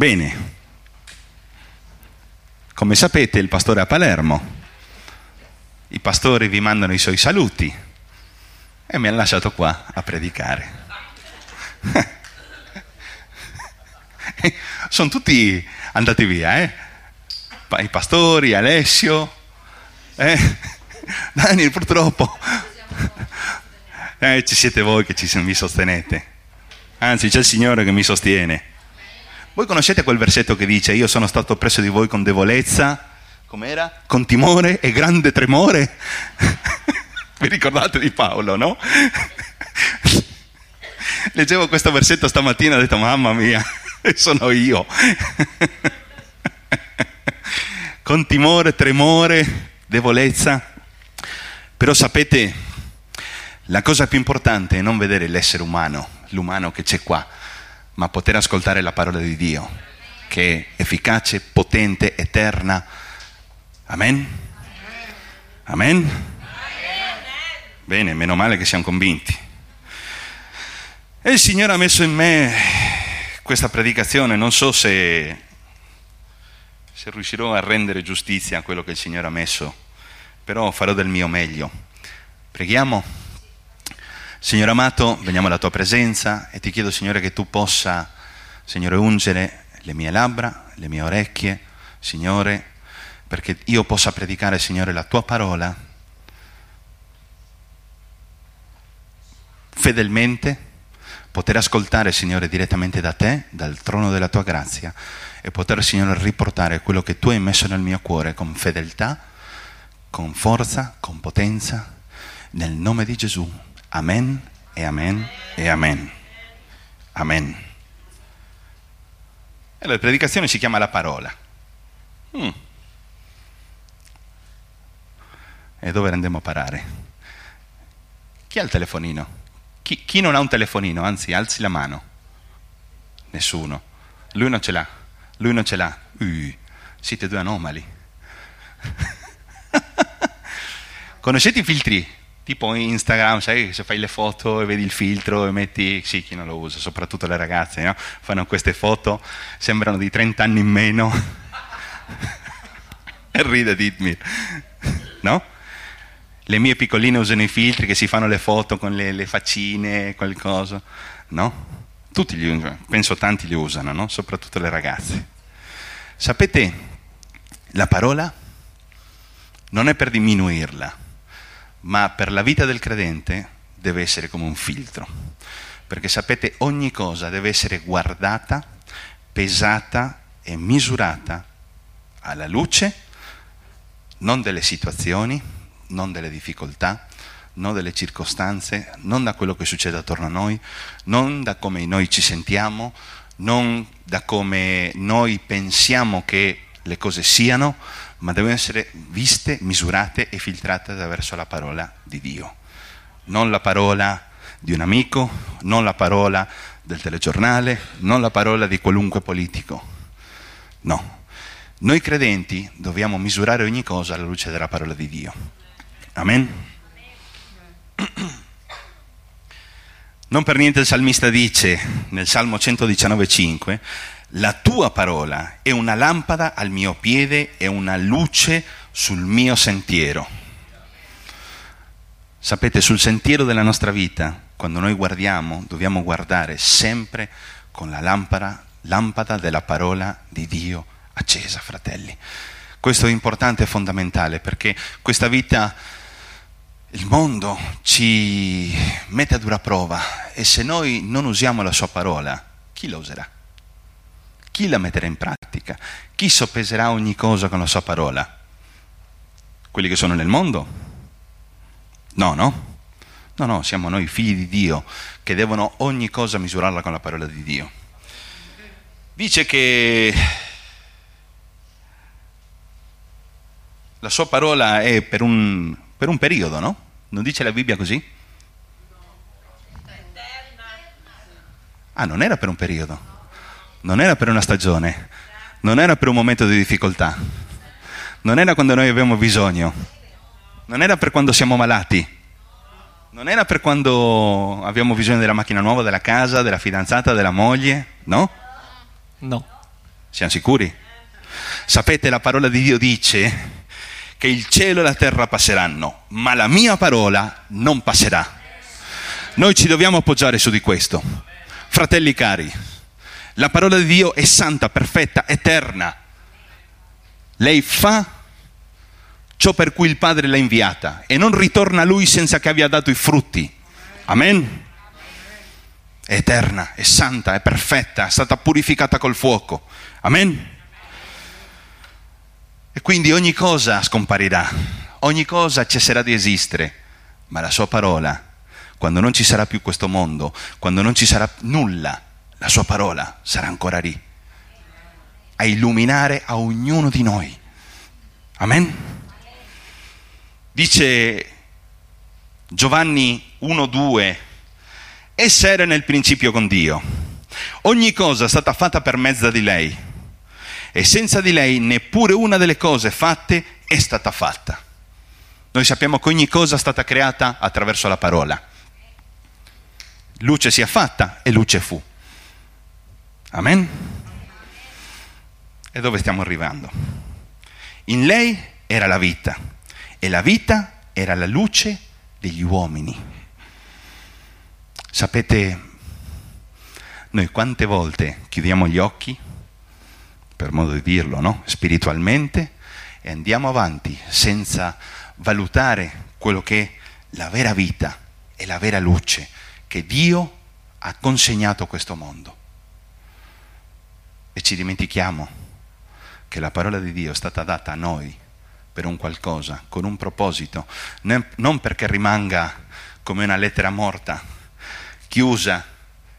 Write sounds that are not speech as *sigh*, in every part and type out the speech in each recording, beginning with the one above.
Bene, come sapete il pastore è a Palermo, i pastori vi mandano i suoi saluti e mi hanno lasciato qua a predicare. *laughs* Sono tutti andati via, eh? I pastori, Alessio, eh? *laughs* Daniel purtroppo. *laughs* Eh, ci siete voi che ci, mi sostenete. Anzi, c'è il Signore che mi sostiene. Voi conoscete quel versetto che dice io sono stato preso di voi con debolezza, com'era? Con timore e grande tremore? *laughs* Vi ricordate di Paolo, no? *laughs* Leggevo questo versetto stamattina e ho detto mamma mia, *laughs* sono io. con timore, tremore, debolezza. Però sapete, la cosa più importante è non vedere l'essere umano, l'umano che c'è qua, ma poter ascoltare la parola di Dio, che è efficace, potente, eterna. Amen? Amen? Bene, meno male che siamo convinti. E il Signore ha messo in me questa predicazione, non so se, se riuscirò a rendere giustizia a quello che il Signore ha messo, però farò del mio meglio. Preghiamo. Signore amato, veniamo alla tua presenza e ti chiedo, Signore, che tu possa, Signore, ungere le mie labbra, le mie orecchie, Signore, perché io possa predicare, Signore, la tua parola fedelmente, poter ascoltare, Signore, direttamente da te, dal trono della tua grazia e poter, Signore, riportare quello che tu hai messo nel mio cuore con fedeltà, con forza, con potenza, nel nome di Gesù. Amen e amen e amen. Amen. E la predicazione si chiama la parola. Mm. E dove andiamo a parare? Chi ha il telefonino? Chi, chi, non ha un telefonino, anzi, alzi la mano. Nessuno. Lui non ce l'ha. Lui non ce l'ha. Uh, siete due anomali. *laughs* Conoscete i filtri? Tipo Instagram, sai, se fai le foto e vedi il filtro e metti, sì, chi non lo usa, soprattutto le ragazze, no? fanno queste foto, sembrano di 30 anni in meno, *laughs* e ride Ditmir, no? Le mie piccoline usano i filtri che si fanno le foto con le, le faccine, qualcosa, no? Tutti li usano, penso tanti li usano, no? Soprattutto le ragazze. Sapete, la parola non è per diminuirla, ma per la vita del credente deve essere come un filtro, perché sapete ogni cosa deve essere guardata, pesata e misurata alla luce non delle situazioni, non delle difficoltà, non delle circostanze, non da quello che succede attorno a noi, non da come noi ci sentiamo, non da come noi pensiamo che le cose siano, ma devono essere viste, misurate e filtrate attraverso la parola di Dio. Non la parola di un amico, non la parola del telegiornale, non la parola di qualunque politico. No. Noi credenti dobbiamo misurare ogni cosa alla luce della parola di Dio. Amen. Non per niente il salmista dice nel Salmo 119,5 la tua parola è una lampada al mio piede e una luce sul mio sentiero. Sapete, sul sentiero della nostra vita, quando noi guardiamo, dobbiamo guardare sempre con la lampada, lampada della parola di Dio accesa, fratelli. Questo è importante e fondamentale perché questa vita, il mondo ci mette a dura prova e se noi non usiamo la sua parola, chi la userà? Chi la metterà in pratica? Chi soppeserà ogni cosa con la sua parola? Quelli che sono nel mondo? No, no. No, no, siamo noi figli di Dio che devono ogni cosa misurarla con la parola di Dio. Dice che la sua parola è per un, per un periodo, no? Non dice la Bibbia così? Ah, non era per un periodo non era per una stagione, non era per un momento di difficoltà, non era quando noi abbiamo bisogno, non era per quando siamo malati, non era per quando abbiamo bisogno della macchina nuova, della casa, della fidanzata, della moglie, no? No. Siamo sicuri? Sapete, la parola di Dio dice che il cielo e la terra passeranno, ma la mia parola non passerà. Noi ci dobbiamo appoggiare su di questo. Fratelli cari, la parola di Dio è santa, perfetta, eterna. Lei fa ciò per cui il Padre l'ha inviata e non ritorna a Lui senza che abbia dato i frutti. Amen. È eterna, è santa, è perfetta, è stata purificata col fuoco. Amen. E quindi ogni cosa scomparirà, ogni cosa cesserà di esistere, ma la sua parola, quando non ci sarà più questo mondo, quando non ci sarà nulla, la sua parola sarà ancora lì, a illuminare a ognuno di noi. Amen? Dice Giovanni 1-2, essa era nel principio con Dio, ogni cosa è stata fatta per mezzo di lei e senza di lei neppure una delle cose fatte è stata fatta. Noi sappiamo che ogni cosa è stata creata attraverso la parola. Luce si è fatta e luce fu. Amen? E dove stiamo arrivando? In lei era la vita e la vita era la luce degli uomini. Sapete, noi quante volte chiudiamo gli occhi per modo di dirlo, no? spiritualmente, e andiamo avanti senza valutare quello che è la vera vita e la vera luce che Dio ha consegnato a questo mondo. E ci dimentichiamo che la parola di Dio è stata data a noi per un qualcosa, con un proposito, non perché rimanga come una lettera morta, chiusa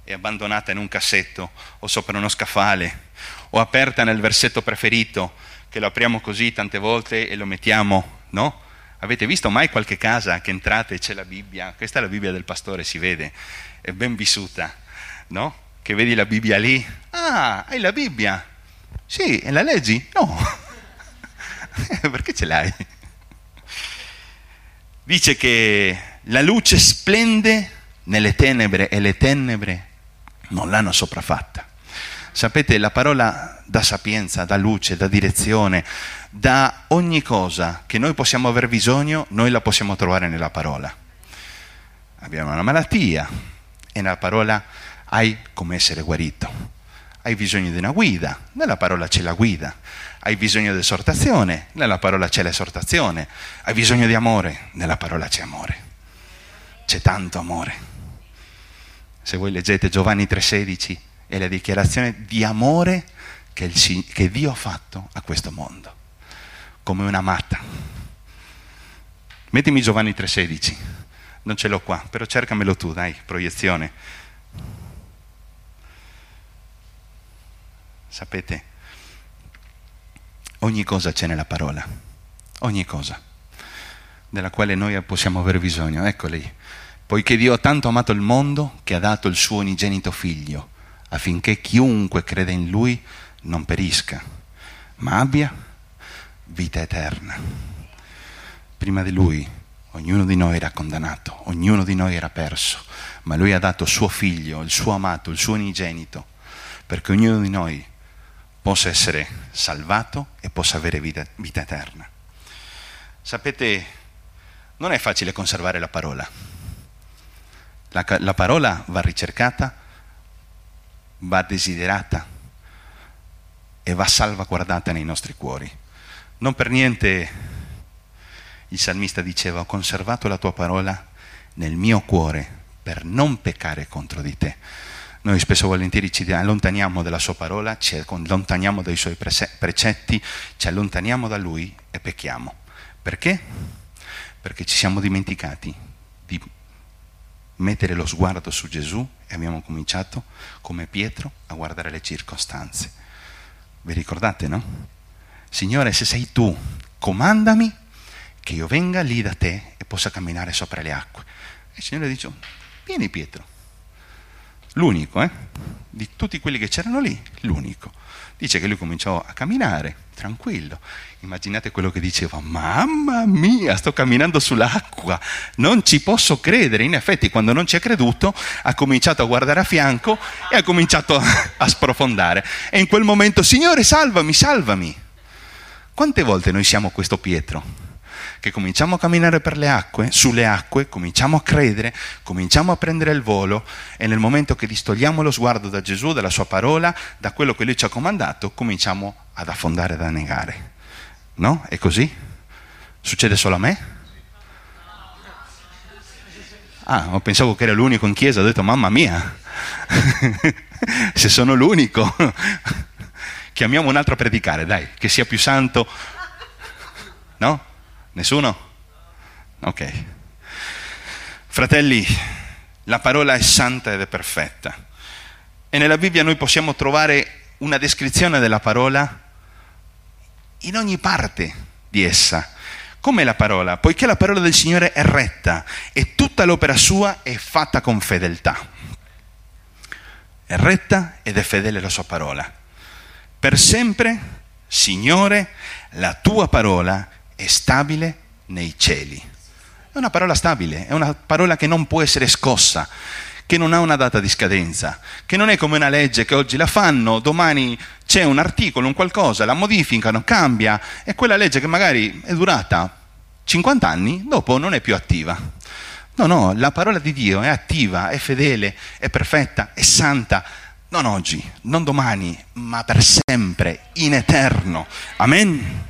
e abbandonata in un cassetto o sopra uno scaffale o aperta nel versetto preferito, che lo apriamo così tante volte e lo mettiamo, no? Avete visto mai qualche casa che entrate e c'è la Bibbia? Questa è la Bibbia del pastore, si vede, è ben vissuta, no? Che vedi la Bibbia lì, ah, hai la Bibbia? Sì, e la leggi? No. *laughs* Perché ce l'hai? Dice che la luce splende nelle tenebre e le tenebre non l'hanno sopraffatta. Sapete, la parola dà sapienza, dà luce, dà direzione, dà ogni cosa che noi possiamo aver bisogno, noi la possiamo trovare nella parola. Abbiamo una malattia e nella parola hai come essere guarito. Hai bisogno di una guida, nella parola c'è la guida. Hai bisogno di esortazione, nella parola c'è l'esortazione. Hai bisogno di amore, nella parola c'è amore. C'è tanto amore. Se voi leggete Giovanni 3:16, è la dichiarazione di amore che, il, che Dio ha fatto a questo mondo, come una matta. Mettimi Giovanni 3,16, non ce l'ho qua, però cercamelo tu, dai, proiezione. Sapete, ogni cosa c'è nella parola, ogni cosa, della quale noi possiamo aver bisogno. Ecco lì, poiché Dio ha tanto amato il mondo che ha dato il suo unigenito figlio affinché chiunque crede in Lui non perisca, ma abbia vita eterna. Prima di Lui ognuno di noi era condannato, ognuno di noi era perso, ma Lui ha dato suo figlio, il suo amato, il suo unigenito, perché ognuno di noi possa essere salvato e possa avere vita, vita eterna. Sapete, non è facile conservare la parola. La, la parola va ricercata va desiderata e va salvaguardata nei nostri cuori. Non per niente il salmista diceva ho conservato la tua parola nel mio cuore per non peccare contro di te. Noi spesso e volentieri ci allontaniamo dalla sua parola, ci allontaniamo dai suoi precetti, ci allontaniamo da lui e pecchiamo. Perché? Perché ci siamo dimenticati di mettere lo sguardo su Gesù e abbiamo cominciato come Pietro a guardare le circostanze. Vi ricordate, no? Signore, se sei tu, comandami che io venga lì da te e possa camminare sopra le acque. E il Signore dice, vieni Pietro, L'unico, eh? Di tutti quelli che c'erano lì, l'unico. Dice che lui cominciò a camminare, tranquillo. Immaginate quello che diceva, mamma mia, sto camminando sull'acqua, non ci posso credere. In effetti, quando non ci ha creduto, ha cominciato a guardare a fianco e ha cominciato a sprofondare. E in quel momento, Signore, salvami, salvami. Quante volte noi siamo questo Pietro? Che cominciamo a camminare per le acque, sulle acque, cominciamo a credere, cominciamo a prendere il volo e nel momento che distogliamo lo sguardo da Gesù, dalla sua parola, da quello che lui ci ha comandato, cominciamo ad affondare, ad annegare. No? È così? Succede solo a me? Ah, pensavo che era l'unico in chiesa, ho detto mamma mia, *laughs* se sono l'unico, *laughs* chiamiamo un altro a predicare, dai, che sia più santo. No? Nessuno? Ok. Fratelli, la parola è santa ed è perfetta. E nella Bibbia noi possiamo trovare una descrizione della parola in ogni parte di essa. Come la parola? Poiché la parola del Signore è retta e tutta l'opera sua è fatta con fedeltà. È retta ed è fedele la sua parola. Per sempre, Signore, la tua parola è stabile nei cieli. È una parola stabile, è una parola che non può essere scossa, che non ha una data di scadenza, che non è come una legge che oggi la fanno, domani c'è un articolo, un qualcosa, la modificano, cambia, e quella legge che magari è durata 50 anni, dopo non è più attiva. No, no, la parola di Dio è attiva, è fedele, è perfetta, è santa, non oggi, non domani, ma per sempre, in eterno. Amen.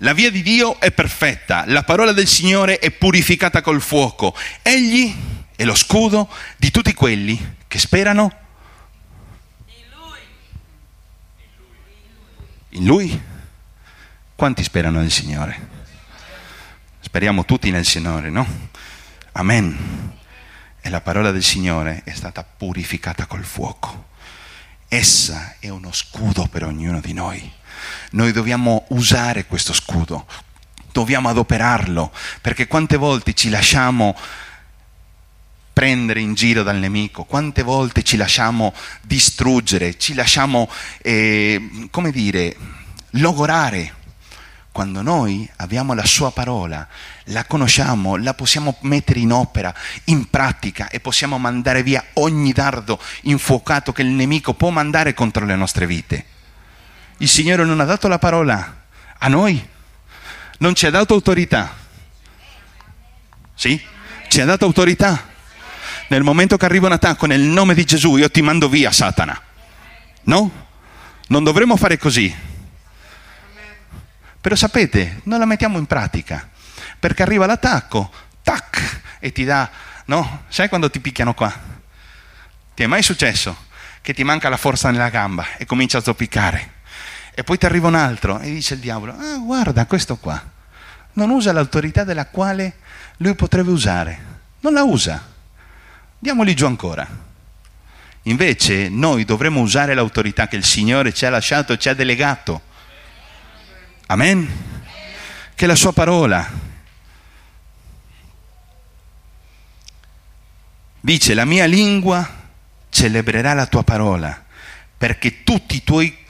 La via di Dio è perfetta, la parola del Signore è purificata col fuoco. Egli è lo scudo di tutti quelli che sperano in Lui. Quanti sperano nel Signore? Speriamo tutti nel Signore, no? Amen. E la parola del Signore è stata purificata col fuoco. Essa è uno scudo per ognuno di noi. Noi dobbiamo usare questo scudo, dobbiamo adoperarlo, perché quante volte ci lasciamo prendere in giro dal nemico, quante volte ci lasciamo distruggere, ci lasciamo, eh, come dire, logorare. Quando noi abbiamo la sua parola, la conosciamo, la possiamo mettere in opera, in pratica e possiamo mandare via ogni dardo infuocato che il nemico può mandare contro le nostre vite. Il Signore non ha dato la parola a noi, non ci ha dato autorità. Sì? Ci ha dato autorità. Nel momento che arriva un attacco nel nome di Gesù, io ti mando via, Satana. No? Non dovremmo fare così. Però sapete, non la mettiamo in pratica. Perché arriva l'attacco, tac, e ti dà, no? Sai quando ti picchiano qua? Ti è mai successo che ti manca la forza nella gamba e comincia a zoppicare? E poi ti arriva un altro e dice il diavolo, ah guarda questo qua, non usa l'autorità della quale lui potrebbe usare, non la usa, diamogli giù ancora. Invece noi dovremmo usare l'autorità che il Signore ci ha lasciato e ci ha delegato. Amen? Che la sua parola. Dice, la mia lingua celebrerà la tua parola, perché tutti i tuoi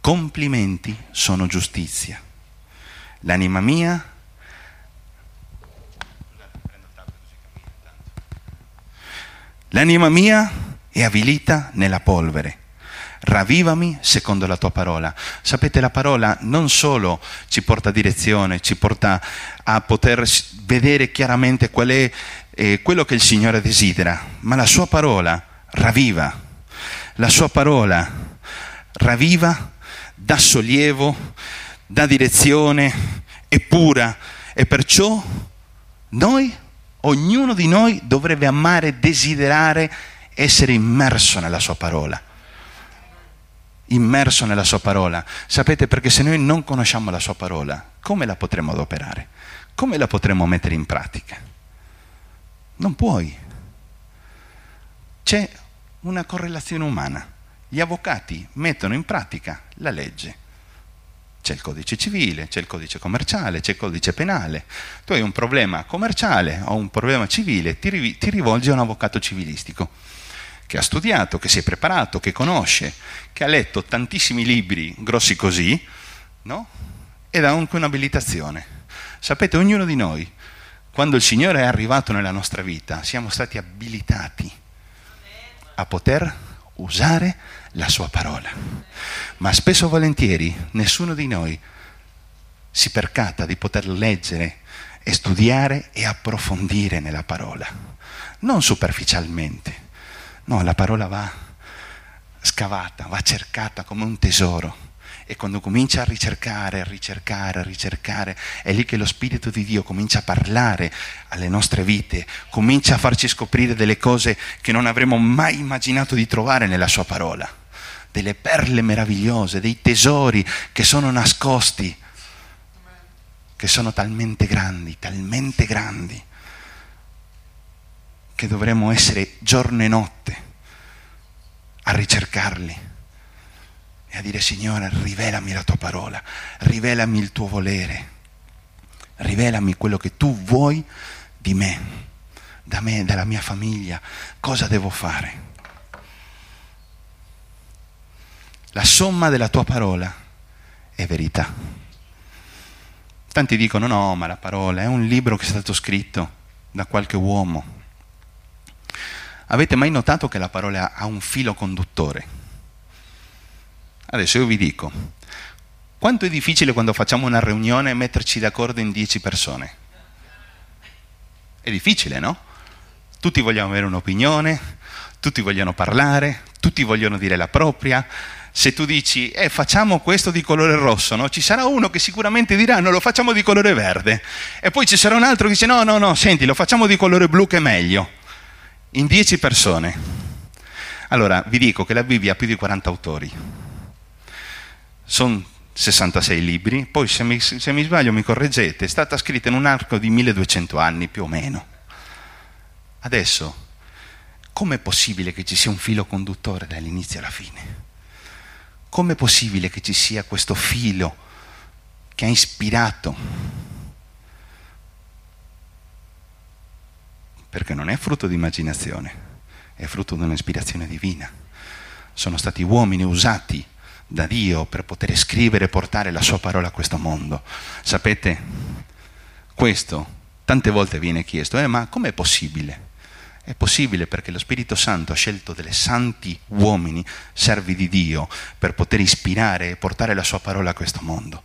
complimenti sono giustizia. L'anima mia L'anima mia è avvilita nella polvere. Ravvivami secondo la tua parola. Sapete, la parola non solo ci porta a direzione, ci porta a poter vedere chiaramente qual è eh, quello che il Signore desidera, ma la sua parola ravviva. La sua parola ravviva dà sollievo, dà direzione, è pura e perciò noi, ognuno di noi dovrebbe amare desiderare essere immerso nella sua parola. Immerso nella sua parola. Sapete perché se noi non conosciamo la sua parola, come la potremo adoperare? Come la potremo mettere in pratica? Non puoi. C'è una correlazione umana. Gli avvocati mettono in pratica la legge. C'è il codice civile, c'è il codice commerciale, c'è il codice penale. Tu hai un problema commerciale o un problema civile, ti, riv- ti rivolgi a un avvocato civilistico che ha studiato, che si è preparato, che conosce, che ha letto tantissimi libri grossi così, no? Ed ha anche un'abilitazione. Sapete, ognuno di noi, quando il Signore è arrivato nella nostra vita, siamo stati abilitati a poter usare la sua parola. Ma spesso e volentieri nessuno di noi si percata di poter leggere e studiare e approfondire nella parola, non superficialmente. No, la parola va scavata, va cercata come un tesoro. E quando comincia a ricercare, a ricercare, a ricercare, è lì che lo Spirito di Dio comincia a parlare alle nostre vite, comincia a farci scoprire delle cose che non avremmo mai immaginato di trovare nella sua parola, delle perle meravigliose, dei tesori che sono nascosti, che sono talmente grandi, talmente grandi, che dovremmo essere giorno e notte a ricercarli e a dire Signore, rivelami la tua parola, rivelami il tuo volere, rivelami quello che tu vuoi di me, da me, dalla mia famiglia, cosa devo fare. La somma della tua parola è verità. Tanti dicono no, ma la parola è un libro che è stato scritto da qualche uomo. Avete mai notato che la parola ha un filo conduttore? Adesso io vi dico, quanto è difficile quando facciamo una riunione metterci d'accordo in dieci persone? È difficile, no? Tutti vogliono avere un'opinione, tutti vogliono parlare, tutti vogliono dire la propria. Se tu dici, eh, facciamo questo di colore rosso, no? ci sarà uno che sicuramente dirà, no, lo facciamo di colore verde. E poi ci sarà un altro che dice, no, no, no, senti, lo facciamo di colore blu che è meglio. In dieci persone. Allora, vi dico che la Bibbia ha più di 40 autori sono 66 libri, poi se mi, se mi, sbaglio mi correggete, è stata scritta in un arco di 1200 anni più o meno. Adesso, com'è possibile che ci sia un filo conduttore dall'inizio alla fine? Com'è possibile che ci sia questo filo che ha ispirato? Perché non è frutto di immaginazione, è frutto di un'ispirazione divina. Sono stati uomini usati da Dio per poter scrivere e portare la sua parola a questo mondo. Sapete, questo tante volte viene chiesto, eh, ma com'è possibile? È possibile perché lo Spirito Santo ha scelto delle santi uomini, servi di Dio, per poter ispirare e portare la sua parola a questo mondo.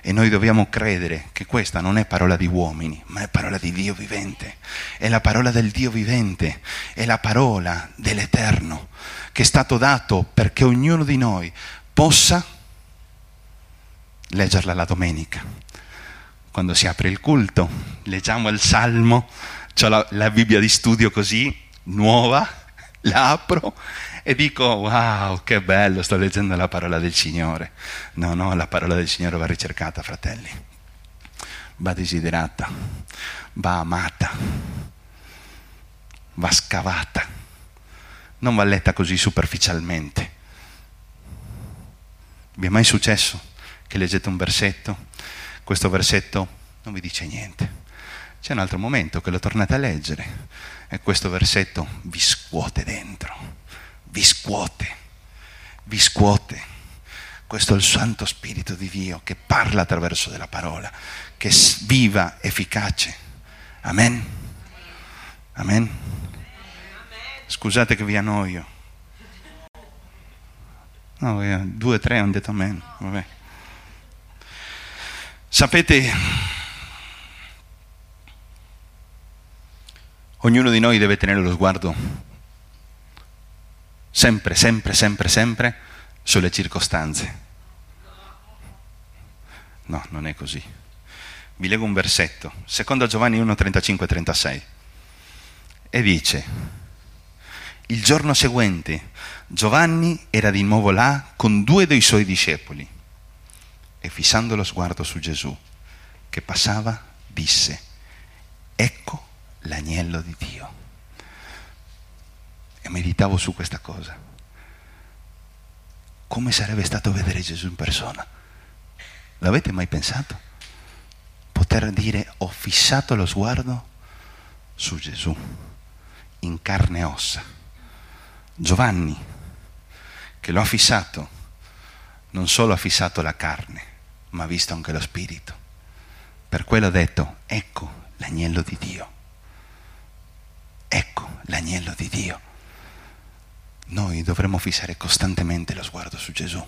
E noi dobbiamo credere che questa non è parola di uomini, ma è parola di Dio vivente. È la parola del Dio vivente, è la parola dell'Eterno che è stato dato perché ognuno di noi possa leggerla la domenica. Quando si apre il culto, leggiamo il Salmo, ho la, la Bibbia di studio così, nuova, la apro e dico wow, che bello, sto leggendo la parola del Signore. No, no, la parola del Signore va ricercata, fratelli. Va desiderata, va amata, va scavata. Non va letta così superficialmente. Vi è mai successo che leggete un versetto, questo versetto non vi dice niente? C'è un altro momento che lo tornate a leggere e questo versetto vi scuote dentro, vi scuote, vi scuote. Questo è il Santo Spirito di Dio che parla attraverso della parola, che è viva, efficace. Amen. Amen. Scusate che vi annoio. No, eh, due tre hanno detto amen. Vabbè. Sapete, ognuno di noi deve tenere lo sguardo sempre, sempre, sempre, sempre sulle circostanze. No, non è così. Vi leggo un versetto, secondo Giovanni 1, 35 36, e dice, il giorno seguente Giovanni era di nuovo là con due dei suoi discepoli e fissando lo sguardo su Gesù che passava disse, ecco l'agnello di Dio. E meditavo su questa cosa. Come sarebbe stato vedere Gesù in persona? L'avete mai pensato? Poter dire ho fissato lo sguardo su Gesù, in carne e ossa. Giovanni, che lo ha fissato, non solo ha fissato la carne, ma ha visto anche lo spirito. Per quello ha detto, ecco l'agnello di Dio. Ecco l'agnello di Dio. Noi dovremmo fissare costantemente lo sguardo su Gesù,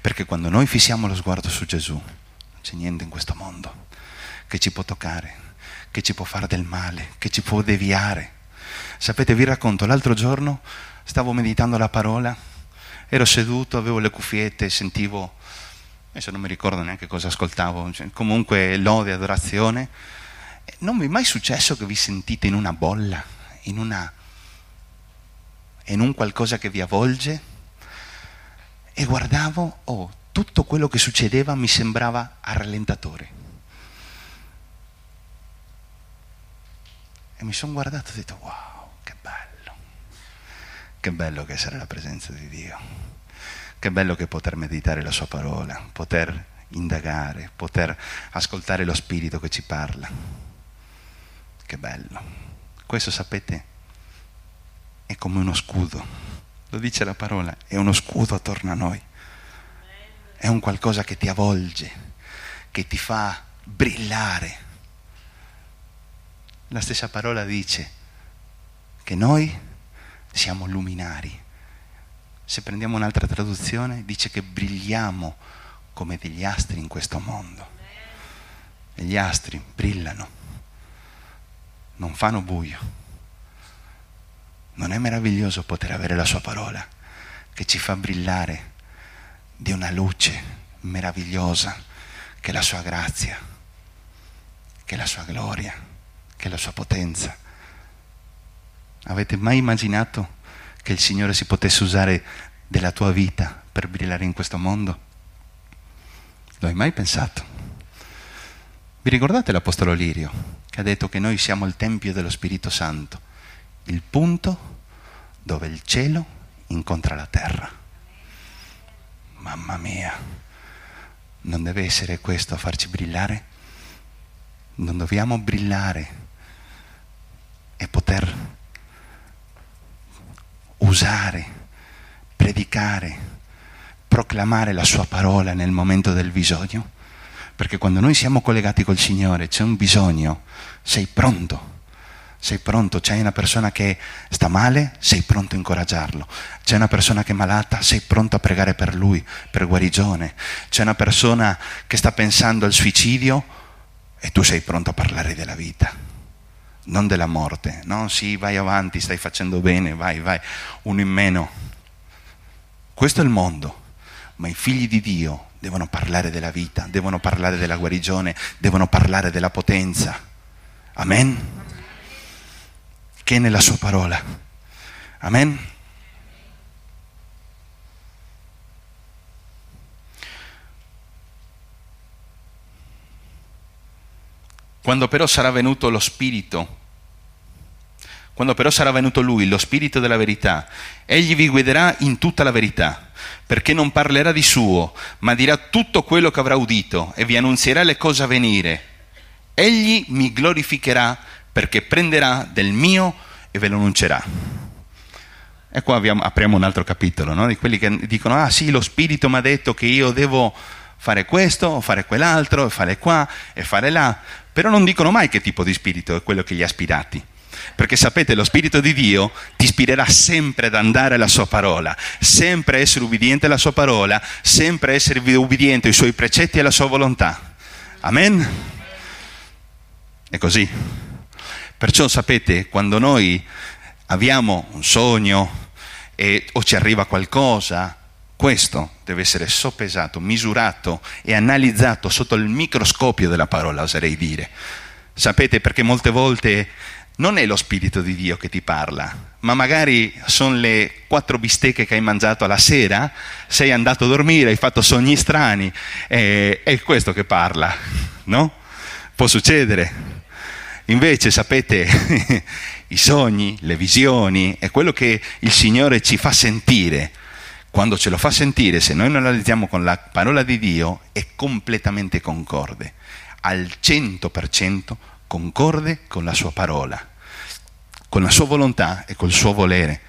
perché quando noi fissiamo lo sguardo su Gesù, non c'è niente in questo mondo che ci può toccare, che ci può fare del male, che ci può deviare. Sapete, vi racconto, l'altro giorno stavo meditando la parola, ero seduto, avevo le cuffiette, sentivo, adesso non mi ricordo neanche cosa ascoltavo, cioè, comunque lode, adorazione. Non vi è mai successo che vi sentite in una bolla, in, una, in un qualcosa che vi avvolge? E guardavo, oh, tutto quello che succedeva mi sembrava a rallentatore. E mi sono guardato e ho detto, wow, che bello, che bello che essere la presenza di Dio, che bello che poter meditare la sua parola, poter indagare, poter ascoltare lo Spirito che ci parla. Che bello. Questo sapete è come uno scudo, lo dice la parola, è uno scudo attorno a noi, è un qualcosa che ti avvolge, che ti fa brillare la stessa parola dice che noi siamo luminari. Se prendiamo un'altra traduzione, dice che brilliamo come degli astri in questo mondo. E gli astri brillano, non fanno buio. Non è meraviglioso poter avere la sua parola che ci fa brillare di una luce meravigliosa che è la sua grazia, che è la sua gloria che è la sua potenza. Avete mai immaginato che il Signore si potesse usare della tua vita per brillare in questo mondo? Lo hai mai pensato? Vi ricordate l'Apostolo Lirio che ha detto che noi siamo il Tempio dello Spirito Santo, il punto dove il cielo incontra la terra? Mamma mia, non deve essere questo a farci brillare? Non dobbiamo brillare e poter usare, predicare, proclamare la sua parola nel momento del bisogno. Perché quando noi siamo collegati col Signore c'è un bisogno, sei pronto. Sei pronto, c'è una persona che sta male, sei pronto a incoraggiarlo. C'è una persona che è malata, sei pronto a pregare per lui, per guarigione. C'è una persona che sta pensando al suicidio e tu sei pronto a parlare della vita non della morte. No, sì, vai avanti, stai facendo bene, vai, vai, uno in meno. Questo è il mondo, ma i figli di Dio devono parlare della vita, devono parlare della guarigione, devono parlare della potenza. Amen? Che è nella sua parola. Amen? Quando però sarà venuto lo Spirito, quando però sarà venuto Lui, lo Spirito della verità, Egli vi guiderà in tutta la verità, perché non parlerà di suo, ma dirà tutto quello che avrà udito e vi annunzierà le cose a venire. Egli mi glorificherà perché prenderà del mio e ve lo annuncerà. E qua abbiamo, apriamo un altro capitolo, no? di quelli che dicono, ah sì, lo Spirito mi ha detto che io devo fare questo, fare quell'altro, fare qua e fare là però non dicono mai che tipo di spirito è quello che gli ha ispirati. Perché sapete, lo Spirito di Dio ti ispirerà sempre ad andare alla Sua parola, sempre a essere ubbidiente alla Sua parola, sempre a essere ubbidiente ai Suoi precetti e alla Sua volontà. Amen? È così. Perciò sapete, quando noi abbiamo un sogno e, o ci arriva qualcosa, questo deve essere soppesato, misurato e analizzato sotto il microscopio della parola, oserei dire. Sapete perché molte volte non è lo Spirito di Dio che ti parla, ma magari sono le quattro bistecche che hai mangiato alla sera, sei andato a dormire, hai fatto sogni strani, è, è questo che parla, no? Può succedere. Invece, sapete, *laughs* i sogni, le visioni, è quello che il Signore ci fa sentire quando ce lo fa sentire, se noi non la leggiamo con la parola di Dio, è completamente concorde, al 100% concorde con la sua parola, con la sua volontà e col suo volere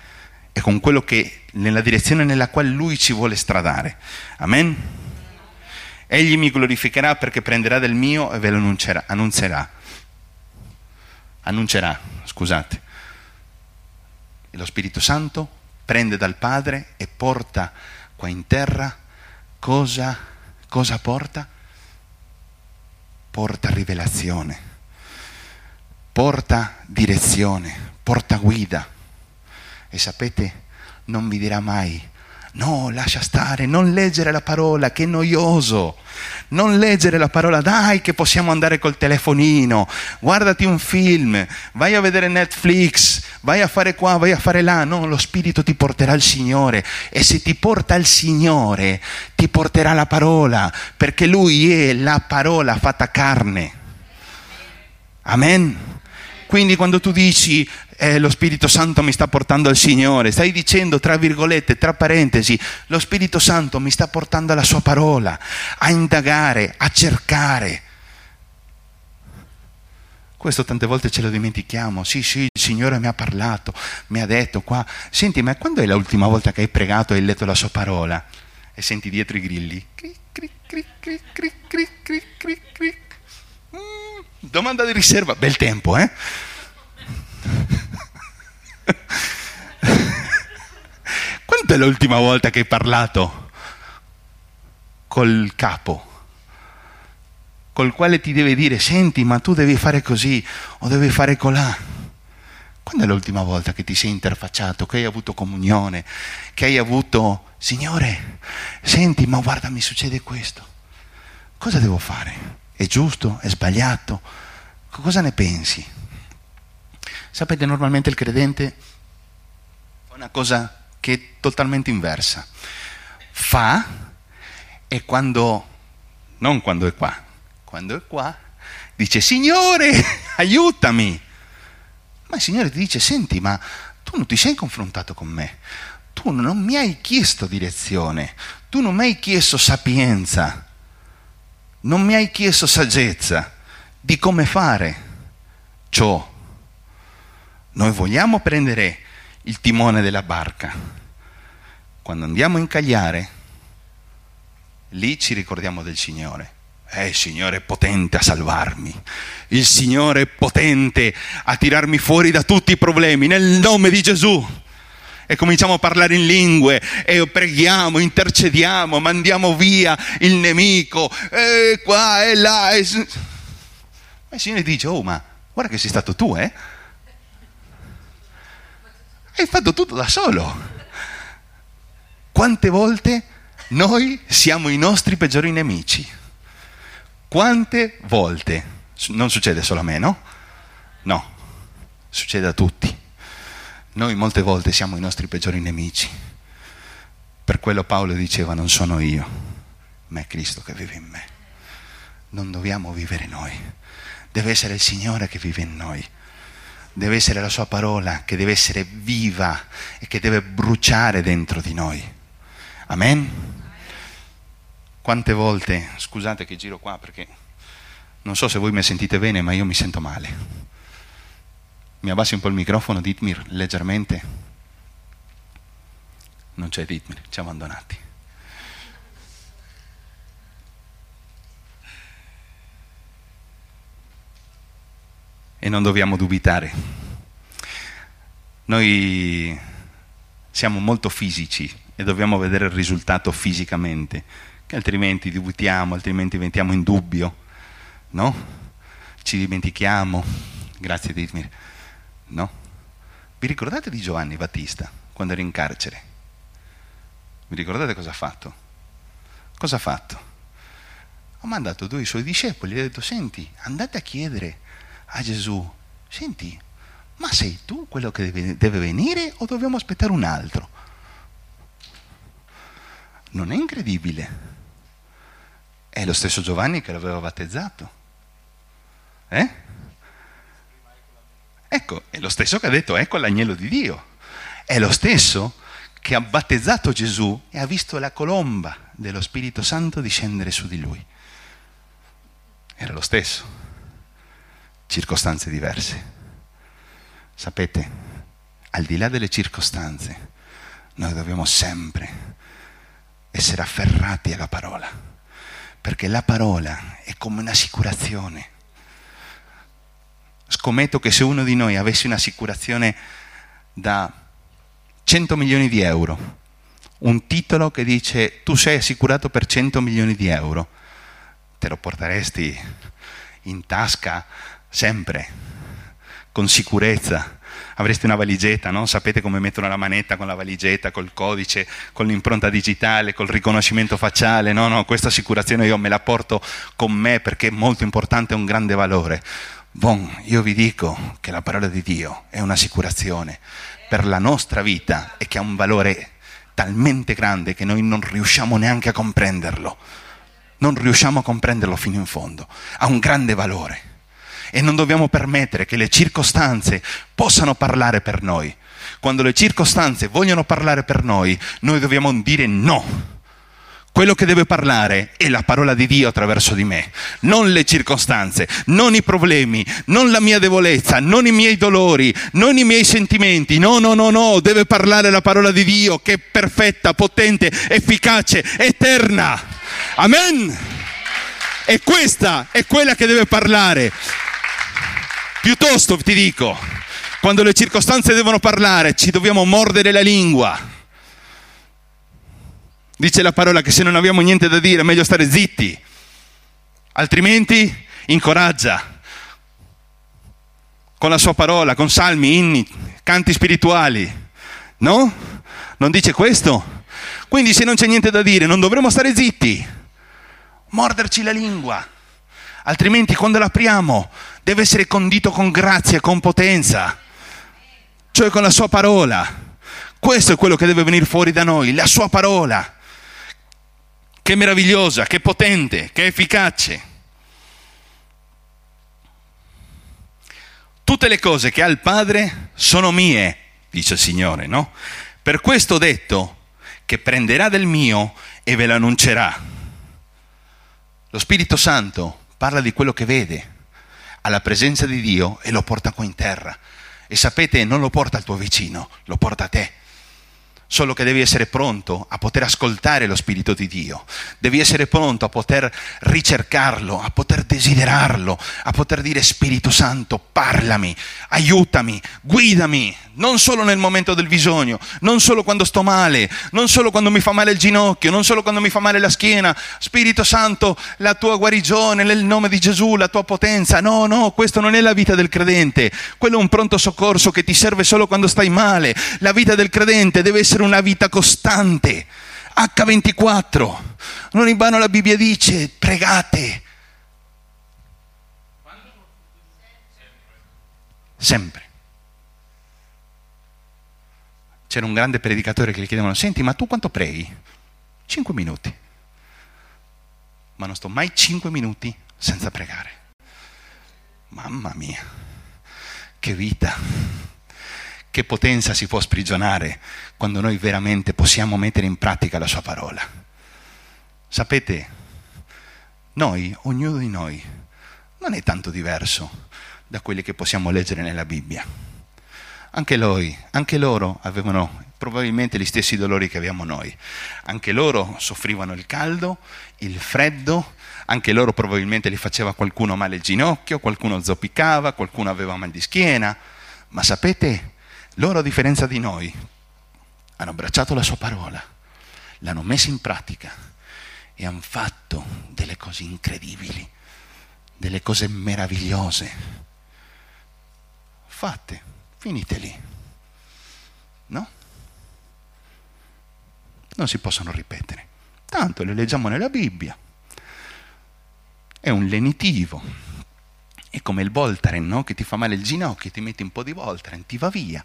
e con quello che nella direzione nella quale lui ci vuole stradare. Amen. Egli mi glorificherà perché prenderà del mio e ve lo annuncerà. Annunzierà. Annuncerà, scusate. E lo Spirito Santo prende dal Padre e porta qua in terra cosa, cosa porta? Porta rivelazione, porta direzione, porta guida. E sapete, non vi dirà mai No, lascia stare, non leggere la parola, che noioso. Non leggere la parola, dai che possiamo andare col telefonino, guardati un film, vai a vedere Netflix, vai a fare qua, vai a fare là. No, lo Spirito ti porterà al Signore e se ti porta al Signore ti porterà la parola, perché Lui è la parola fatta carne. Amen. Quindi quando tu dici eh, lo Spirito Santo mi sta portando al Signore, stai dicendo tra virgolette, tra parentesi, lo Spirito Santo mi sta portando alla sua parola, a indagare, a cercare. Questo tante volte ce lo dimentichiamo. Sì, sì, il Signore mi ha parlato, mi ha detto qua. Senti, ma quando è l'ultima volta che hai pregato e hai letto la sua parola? E senti dietro i grilli. Cric, cric, cric, cric, cric, cric, cric. Domanda di riserva, bel tempo, eh? *laughs* Quando è l'ultima volta che hai parlato col capo? Col quale ti deve dire, senti, ma tu devi fare così o devi fare colà? Quando è l'ultima volta che ti sei interfacciato, che hai avuto comunione, che hai avuto, Signore, senti, ma guarda, mi succede questo. Cosa devo fare? È giusto? È sbagliato? Cosa ne pensi? Sapete, normalmente il credente fa una cosa che è totalmente inversa. Fa e quando, non quando è qua, quando è qua, dice Signore, *laughs* aiutami. Ma il Signore ti dice, senti, ma tu non ti sei confrontato con me, tu non mi hai chiesto direzione, tu non mi hai chiesto sapienza, non mi hai chiesto saggezza di come fare ciò. Noi vogliamo prendere il timone della barca. Quando andiamo a incagliare, lì ci ricordiamo del Signore. Eh, il Signore è potente a salvarmi, il Signore è potente a tirarmi fuori da tutti i problemi, nel nome di Gesù e cominciamo a parlare in lingue e preghiamo, intercediamo, mandiamo via il nemico, e qua e là. E... Ma il Signore dice, oh ma guarda che sei stato tu, eh? Hai fatto tutto da solo. Quante volte noi siamo i nostri peggiori nemici? Quante volte? Non succede solo a me, no? No, succede a tutti. Noi molte volte siamo i nostri peggiori nemici. Per quello Paolo diceva non sono io, ma è Cristo che vive in me. Non dobbiamo vivere noi, deve essere il Signore che vive in noi. Deve essere la sua parola che deve essere viva e che deve bruciare dentro di noi. Amen? Quante volte, scusate che giro qua perché non so se voi mi sentite bene, ma io mi sento male mi abbassi un po' il microfono, Ditmir, leggermente. Non c'è Ditmir, ci ha abbandonati. E non dobbiamo dubitare. Noi siamo molto fisici e dobbiamo vedere il risultato fisicamente, che altrimenti dubitiamo, altrimenti diventiamo in dubbio, no? Ci dimentichiamo. Grazie Ditmir No? Vi ricordate di Giovanni Battista quando era in carcere? Vi ricordate cosa ha fatto? Cosa ha fatto? Ha mandato due suoi discepoli e ha detto, senti, andate a chiedere a Gesù, senti, ma sei tu quello che deve, deve venire o dobbiamo aspettare un altro? Non è incredibile? È lo stesso Giovanni che l'aveva battezzato. Eh? Ecco, è lo stesso che ha detto, ecco l'agnello di Dio. È lo stesso che ha battezzato Gesù e ha visto la colomba dello Spirito Santo discendere su di lui. Era lo stesso, circostanze diverse. Sapete, al di là delle circostanze, noi dobbiamo sempre essere afferrati alla parola, perché la parola è come un'assicurazione. Scommetto che se uno di noi avesse un'assicurazione da 100 milioni di euro, un titolo che dice tu sei assicurato per 100 milioni di euro, te lo porteresti in tasca sempre, con sicurezza. Avresti una valigetta, no? Sapete come mettono la manetta con la valigetta, col codice, con l'impronta digitale, col riconoscimento facciale. No, no, questa assicurazione io me la porto con me perché è molto importante, è un grande valore. Bon, io vi dico che la parola di Dio è un'assicurazione per la nostra vita e che ha un valore talmente grande che noi non riusciamo neanche a comprenderlo. Non riusciamo a comprenderlo fino in fondo. Ha un grande valore. E non dobbiamo permettere che le circostanze possano parlare per noi. Quando le circostanze vogliono parlare per noi, noi dobbiamo dire no quello che deve parlare è la parola di Dio attraverso di me, non le circostanze, non i problemi, non la mia debolezza, non i miei dolori, non i miei sentimenti. No, no, no, no, deve parlare la parola di Dio che è perfetta, potente, efficace, eterna. Amen. E questa è quella che deve parlare. Piuttosto ti dico, quando le circostanze devono parlare, ci dobbiamo mordere la lingua Dice la parola che se non abbiamo niente da dire è meglio stare zitti, altrimenti incoraggia con la sua parola, con salmi, inni, canti spirituali. No? Non dice questo? Quindi se non c'è niente da dire non dovremmo stare zitti, morderci la lingua, altrimenti quando l'apriamo deve essere condito con grazia, con potenza, cioè con la sua parola. Questo è quello che deve venire fuori da noi, la sua parola che meravigliosa, che potente, che efficace. Tutte le cose che ha il Padre sono mie, dice il Signore, no? Per questo ho detto che prenderà del mio e ve lo annuncerà. Lo Spirito Santo parla di quello che vede, ha la presenza di Dio e lo porta qua in terra. E sapete, non lo porta al tuo vicino, lo porta a te solo che devi essere pronto a poter ascoltare lo Spirito di Dio, devi essere pronto a poter ricercarlo, a poter desiderarlo, a poter dire Spirito Santo, parlami, aiutami, guidami, non solo nel momento del bisogno, non solo quando sto male, non solo quando mi fa male il ginocchio, non solo quando mi fa male la schiena, Spirito Santo, la tua guarigione nel nome di Gesù, la tua potenza, no, no, questo non è la vita del credente, quello è un pronto soccorso che ti serve solo quando stai male, la vita del credente deve essere essere una vita costante. H24. Non in vano la Bibbia dice pregate. Sempre. C'era un grande predicatore che gli chiedevano, senti, ma tu quanto preghi? Cinque minuti. Ma non sto mai cinque minuti senza pregare. Mamma mia, che vita che potenza si può sprigionare quando noi veramente possiamo mettere in pratica la sua parola. Sapete, noi, ognuno di noi, non è tanto diverso da quelli che possiamo leggere nella Bibbia. Anche, loro, anche loro avevano probabilmente gli stessi dolori che abbiamo noi. Anche loro soffrivano il caldo, il freddo, anche loro probabilmente gli faceva qualcuno male il ginocchio, qualcuno zoppicava, qualcuno aveva mal di schiena. Ma sapete, loro, a differenza di noi, hanno abbracciato la sua parola, l'hanno messa in pratica e hanno fatto delle cose incredibili, delle cose meravigliose. Fatte, finite lì. No? Non si possono ripetere. Tanto le leggiamo nella Bibbia. È un lenitivo è come il Voltaren, no? che ti fa male il ginocchio, ti metti un po' di Voltaren, ti va via.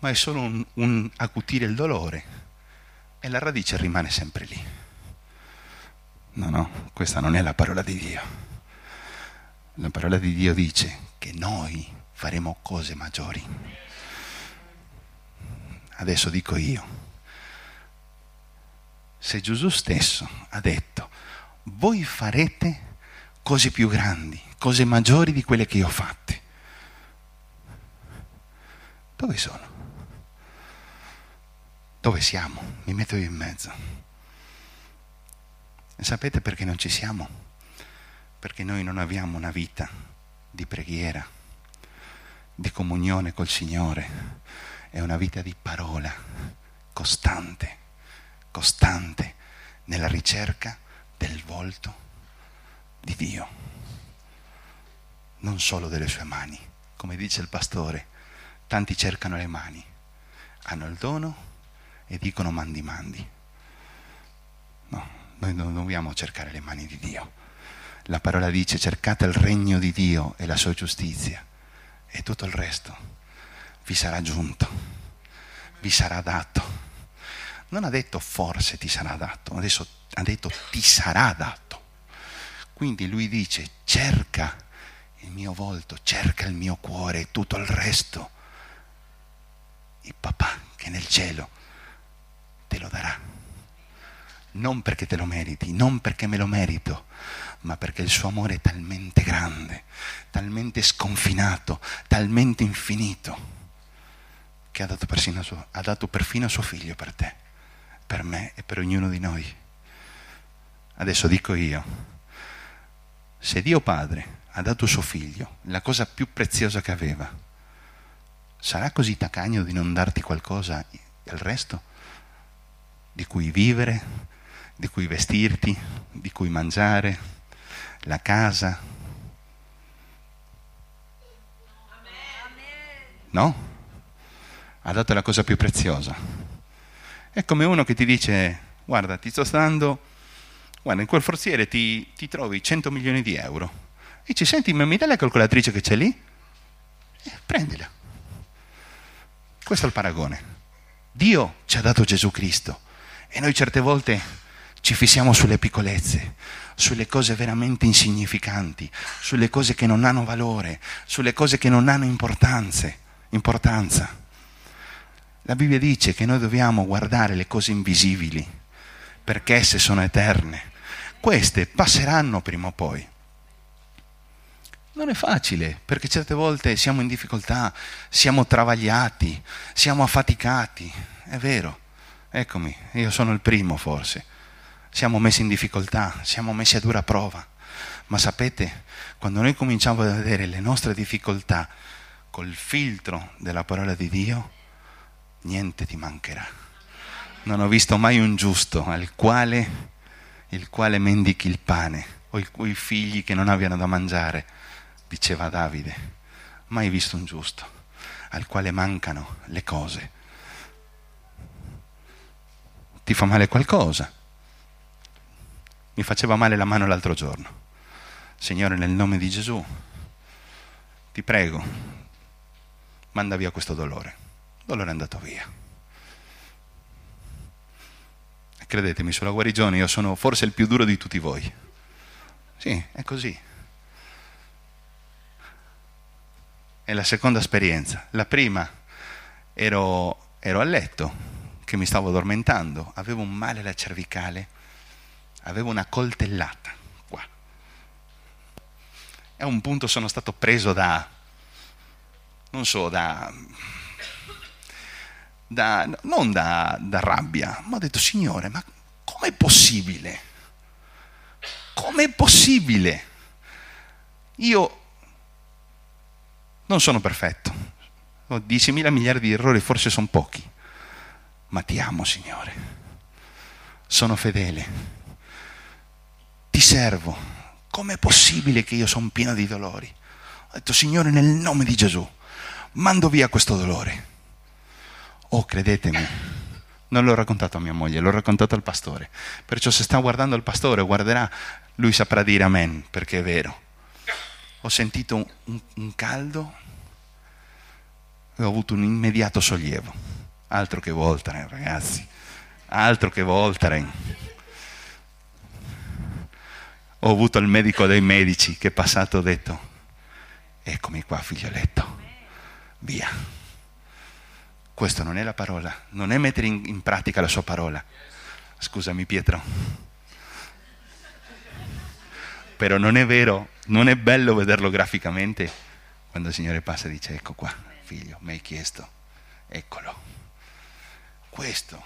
Ma è solo un, un acutire il dolore e la radice rimane sempre lì. No, no, questa non è la parola di Dio. La parola di Dio dice che noi faremo cose maggiori. adesso dico io, se Gesù stesso ha detto, voi farete cose più grandi, cose maggiori di quelle che io ho fatte, dove sono? Dove siamo? Mi metto io in mezzo. E sapete perché non ci siamo? Perché noi non abbiamo una vita di preghiera, di comunione col Signore, è una vita di parola costante, costante nella ricerca del volto di Dio, non solo delle sue mani, come dice il pastore, tanti cercano le mani, hanno il dono e dicono mandi mandi. No, noi non dobbiamo cercare le mani di Dio. La parola dice cercate il regno di Dio e la sua giustizia e tutto il resto vi sarà aggiunto, vi sarà dato. Non ha detto forse ti sarà dato, adesso ha detto ti sarà dato. Quindi lui dice cerca il mio volto, cerca il mio cuore e tutto il resto. Il papà che nel cielo te lo darà. Non perché te lo meriti, non perché me lo merito, ma perché il suo amore è talmente grande, talmente sconfinato, talmente infinito, che ha dato, suo, ha dato perfino suo figlio per te, per me e per ognuno di noi. Adesso dico io, se Dio Padre ha dato suo figlio, la cosa più preziosa che aveva, sarà così taccagno di non darti qualcosa il resto? Di cui vivere, di cui vestirti, di cui mangiare, la casa. No? Ha dato la cosa più preziosa. È come uno che ti dice, guarda, ti sto dando, guarda, in quel forziere ti, ti trovi 100 milioni di euro. E ci senti, mi dai la calcolatrice che c'è lì? Eh, prendila. Questo è il paragone. Dio ci ha dato Gesù Cristo e noi certe volte ci fissiamo sulle piccolezze, sulle cose veramente insignificanti, sulle cose che non hanno valore, sulle cose che non hanno importanza. La Bibbia dice che noi dobbiamo guardare le cose invisibili, perché esse sono eterne. Queste passeranno prima o poi. Non è facile, perché certe volte siamo in difficoltà, siamo travagliati, siamo affaticati. È vero. Eccomi, io sono il primo forse siamo messi in difficoltà, siamo messi a dura prova. Ma sapete, quando noi cominciamo a vedere le nostre difficoltà col filtro della parola di Dio, niente ti mancherà. Non ho visto mai un giusto al quale, il quale mendichi il pane o i cui figli che non abbiano da mangiare, diceva Davide. Mai visto un giusto al quale mancano le cose. Ti fa male qualcosa? Mi faceva male la mano l'altro giorno. Signore, nel nome di Gesù, ti prego, manda via questo dolore. Il dolore è andato via. E credetemi, sulla guarigione io sono forse il più duro di tutti voi. Sì, è così. È la seconda esperienza. La prima ero, ero a letto, che mi stavo addormentando, avevo un male alla cervicale avevo una coltellata qua. E a un punto sono stato preso da, non so, da, da non da, da rabbia, ma ho detto, Signore, ma com'è possibile? Com'è possibile? Io non sono perfetto, ho 10.000 miliardi di errori, forse sono pochi, ma ti amo, Signore. Sono fedele ti servo. Com'è possibile che io sono pieno di dolori? Ho detto, Signore, nel nome di Gesù, mando via questo dolore. Oh, credetemi, non l'ho raccontato a mia moglie, l'ho raccontato al pastore. Perciò se sta guardando il pastore, guarderà, lui saprà dire amen, perché è vero. Ho sentito un, un, caldo e ho avuto un immediato sollievo. Altro che Voltaren, ragazzi. Altro che Voltaren ho avuto il medico dei medici che è passato e ha detto, eccomi qua figlioletto, via. Questo non è la parola, non è mettere in, in pratica la sua parola. Scusami Pietro. Però non è vero, non è bello vederlo graficamente quando il Signore passa e dice ecco qua, figlio, mi hai chiesto, eccolo. Questo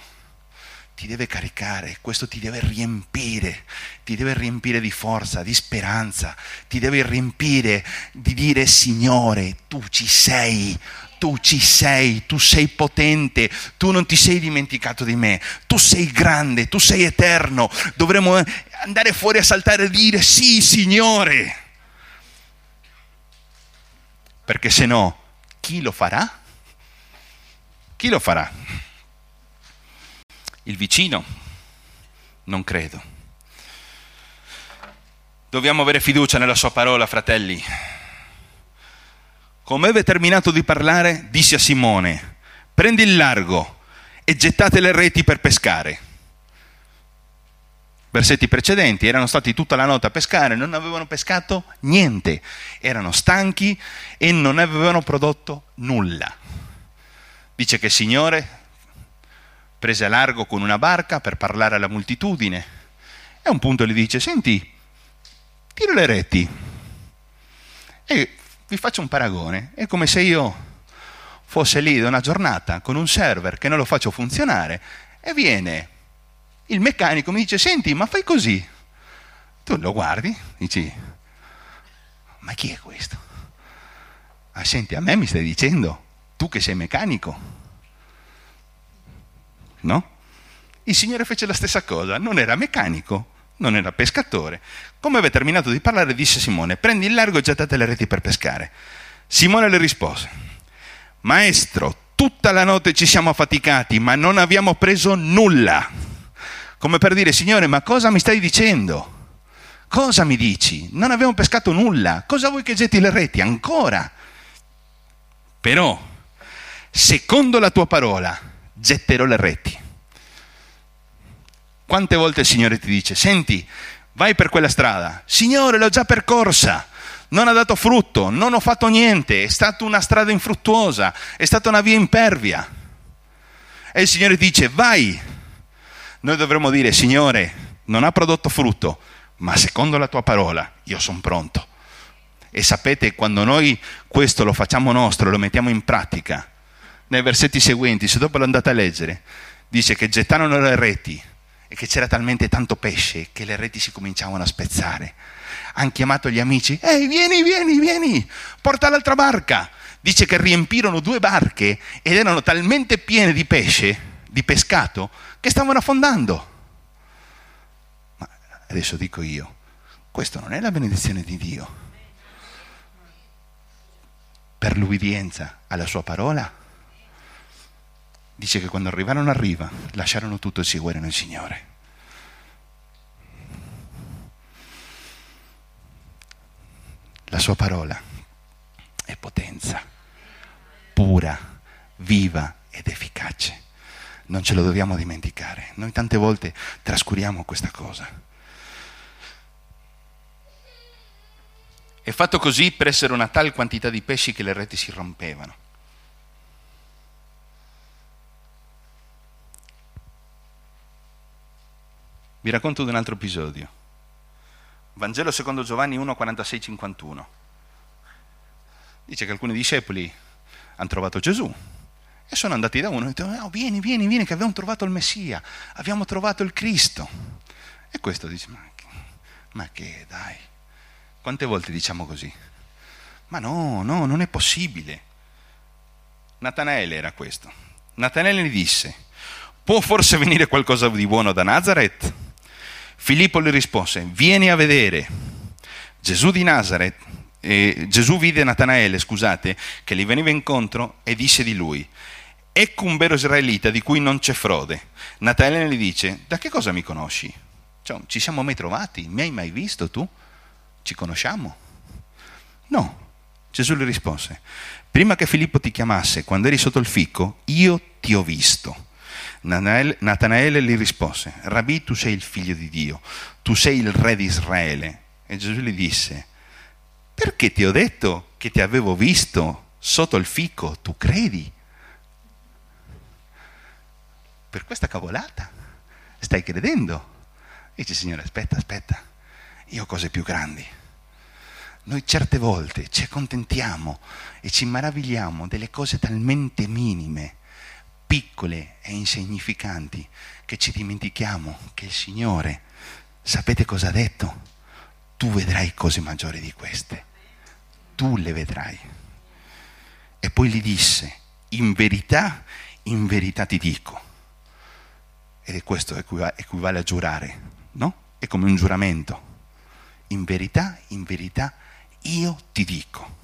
ti deve caricare, questo ti deve riempire, ti deve riempire di forza, di speranza, ti deve riempire di dire Signore, tu ci sei, tu ci sei, tu sei potente, tu non ti sei dimenticato di me, tu sei grande, tu sei eterno, dovremmo andare fuori a saltare e dire sì Signore, perché se no chi lo farà? Chi lo farà? Il vicino? Non credo. Dobbiamo avere fiducia nella sua parola, fratelli. Come aveva terminato di parlare, disse a Simone, prendi il largo e gettate le reti per pescare. Versetti precedenti erano stati tutta la notte a pescare, non avevano pescato niente, erano stanchi e non avevano prodotto nulla. Dice che il Signore prese a largo con una barca per parlare alla moltitudine. E a un punto gli dice, senti, tira le reti. E vi faccio un paragone, è come se io fosse lì da una giornata con un server che non lo faccio funzionare e viene il meccanico mi dice, senti, ma fai così. Tu lo guardi, dici, ma chi è questo? Ah, senti, a me mi stai dicendo, tu che sei meccanico, no? Il Signore fece la stessa cosa, non era meccanico, non era pescatore. Come aveva terminato di parlare, disse Simone, prendi il largo e gettate le reti per pescare. Simone le rispose, Maestro, tutta la notte ci siamo affaticati, ma non abbiamo preso nulla. Come per dire, Signore, ma cosa mi stai dicendo? Cosa mi dici? Non abbiamo pescato nulla. Cosa vuoi che getti le reti? Ancora? Però, secondo la tua parola, getterò le reti. Quante volte il Signore ti dice, senti, vai per quella strada, Signore l'ho già percorsa, non ha dato frutto, non ho fatto niente, è stata una strada infruttuosa, è stata una via impervia. E il Signore ti dice, vai. Noi dovremmo dire, Signore, non ha prodotto frutto, ma secondo la tua parola io sono pronto. E sapete, quando noi questo lo facciamo nostro, lo mettiamo in pratica, nei versetti seguenti, se dopo lo andate a leggere, dice che gettarono le reti e che c'era talmente tanto pesce che le reti si cominciavano a spezzare. Hanno chiamato gli amici, ehi vieni, vieni, vieni, porta l'altra barca. Dice che riempirono due barche ed erano talmente piene di pesce, di pescato, che stavano affondando. Ma adesso dico io, questo non è la benedizione di Dio. Per l'ubbidienza alla sua parola dice che quando arrivarono a riva lasciarono tutto e seguirono il Signore. La sua parola è potenza, pura, viva ed efficace. Non ce lo dobbiamo dimenticare. Noi tante volte trascuriamo questa cosa. È fatto così per essere una tal quantità di pesci che le reti si rompevano. Vi racconto di un altro episodio. Vangelo secondo Giovanni 1, 46, 51. Dice che alcuni discepoli hanno trovato Gesù e sono andati da uno e hanno detto, oh, vieni, vieni, vieni, che abbiamo trovato il Messia, abbiamo trovato il Cristo. E questo dice, ma che, ma che dai, quante volte diciamo così? Ma no, no, non è possibile. Natanaele era questo. Natanaele gli disse, può forse venire qualcosa di buono da Nazareth? Filippo gli rispose, vieni a vedere. Gesù di Nazareth, eh, Gesù vide Natanaele, scusate, che gli veniva incontro e disse di lui, ecco un vero israelita di cui non c'è frode. Natanaele gli dice, da che cosa mi conosci? Cioè, ci siamo mai trovati? Mi hai mai visto tu? Ci conosciamo? No. Gesù gli rispose, prima che Filippo ti chiamasse, quando eri sotto il ficco, io ti ho visto. Natanaele gli rispose, Rabbi, tu sei il figlio di Dio, tu sei il re di Israele. E Gesù gli disse, perché ti ho detto che ti avevo visto sotto il fico, tu credi? per questa cavolata stai credendo? Dice Signore, aspetta, aspetta, io ho cose più grandi. Noi certe volte ci accontentiamo e ci meravigliamo delle cose talmente minime, piccole e insignificanti, che ci dimentichiamo che il Signore, sapete cosa ha detto? Tu vedrai cose maggiori di queste, tu le vedrai. E poi gli disse, in verità, in verità ti dico. Ed questo equivale a giurare, no? È come un giuramento. In verità, in verità, io ti dico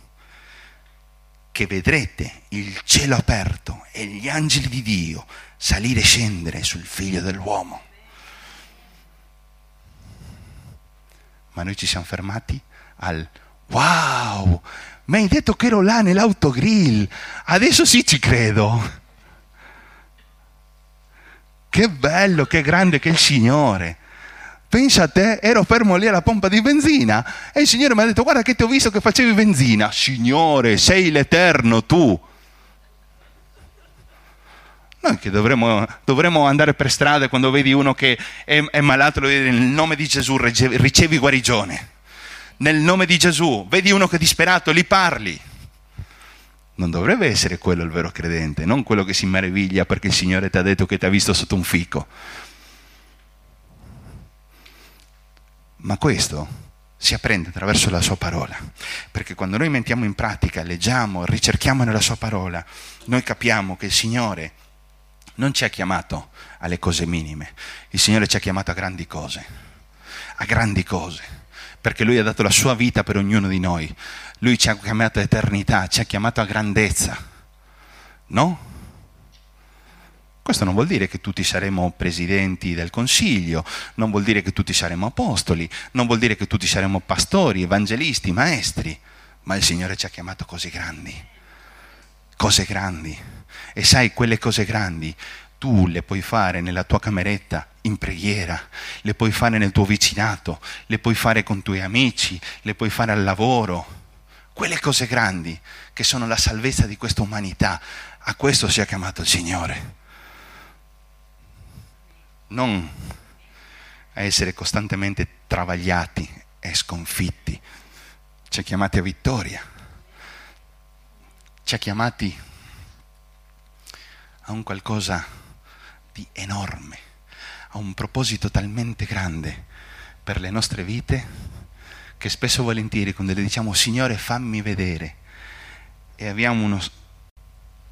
che vedrete il cielo aperto e gli angeli di Dio salire e scendere sul figlio dell'uomo. Ma noi ci siamo fermati al wow, mi hai detto che ero là nell'autogrill, adesso sì ci credo. Che bello, che grande che il Signore. Pensa a te, ero fermo lì alla pompa di benzina e il Signore mi ha detto guarda che ti ho visto che facevi benzina. Signore, sei l'Eterno tu. Noi che dovremmo, dovremmo andare per strada quando vedi uno che è, è malato, nel nome di Gesù ricevi guarigione. Nel nome di Gesù, vedi uno che è disperato, gli parli. Non dovrebbe essere quello il vero credente, non quello che si meraviglia perché il Signore ti ha detto che ti ha visto sotto un fico. Ma questo si apprende attraverso la sua parola, perché quando noi mettiamo in pratica, leggiamo, ricerchiamo nella sua parola, noi capiamo che il Signore non ci ha chiamato alle cose minime, il Signore ci ha chiamato a grandi cose, a grandi cose, perché Lui ha dato la sua vita per ognuno di noi, Lui ci ha chiamato a eternità, ci ha chiamato a grandezza, no? Questo non vuol dire che tutti saremo presidenti del Consiglio, non vuol dire che tutti saremo apostoli, non vuol dire che tutti saremo pastori, evangelisti, maestri, ma il Signore ci ha chiamato cose grandi, cose grandi. E sai, quelle cose grandi tu le puoi fare nella tua cameretta in preghiera, le puoi fare nel tuo vicinato, le puoi fare con i tuoi amici, le puoi fare al lavoro. Quelle cose grandi che sono la salvezza di questa umanità, a questo si è chiamato il Signore non a essere costantemente travagliati e sconfitti. Ci ha chiamati a vittoria, ci ha chiamati a un qualcosa di enorme, a un proposito talmente grande per le nostre vite che spesso e volentieri quando le diciamo Signore fammi vedere e abbiamo uno,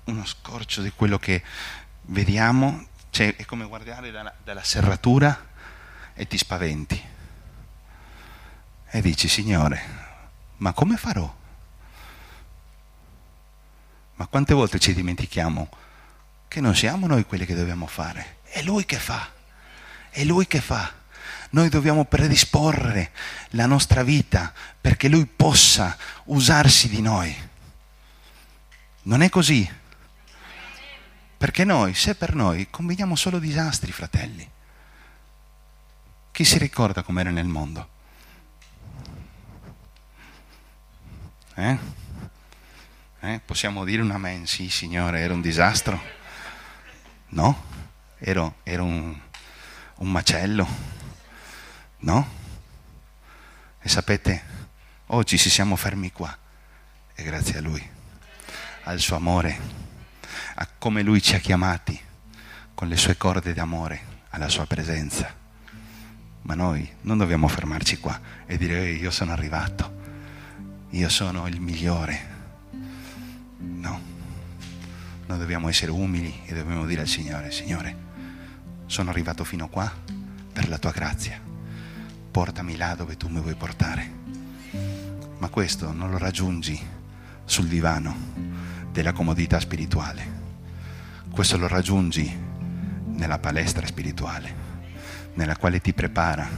uno scorcio di quello che vediamo, cioè, è come guardare dalla, dalla serratura e ti spaventi. E dici, Signore, ma come farò? Ma quante volte ci dimentichiamo che non siamo noi quelli che dobbiamo fare, è Lui che fa, è Lui che fa. Noi dobbiamo predisporre la nostra vita perché Lui possa usarsi di noi. Non è così? Perché noi, se per noi, combiniamo solo disastri, fratelli. Chi si ricorda com'era nel mondo? Eh? Eh? Possiamo dire un amen? Sì, Signore, era un disastro? No? Era, era un, un macello? No? E sapete, oggi ci siamo fermi qua e grazie a Lui, al suo amore a come Lui ci ha chiamati con le sue corde d'amore alla sua presenza. Ma noi non dobbiamo fermarci qua e dire io sono arrivato, io sono il migliore. No, noi dobbiamo essere umili e dobbiamo dire al Signore, Signore, sono arrivato fino qua per la tua grazia, portami là dove tu mi vuoi portare. Ma questo non lo raggiungi sul divano della comodità spirituale questo lo raggiungi nella palestra spirituale, nella quale ti prepara,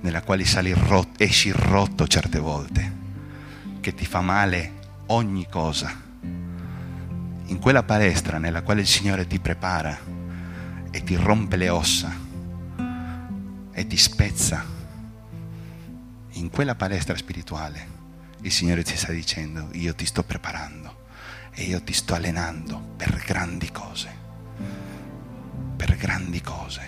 nella quale rotto, esci rotto certe volte, che ti fa male ogni cosa. In quella palestra nella quale il Signore ti prepara e ti rompe le ossa e ti spezza, in quella palestra spirituale il Signore ti sta dicendo io ti sto preparando e io ti sto allenando per grandi cose per grandi cose.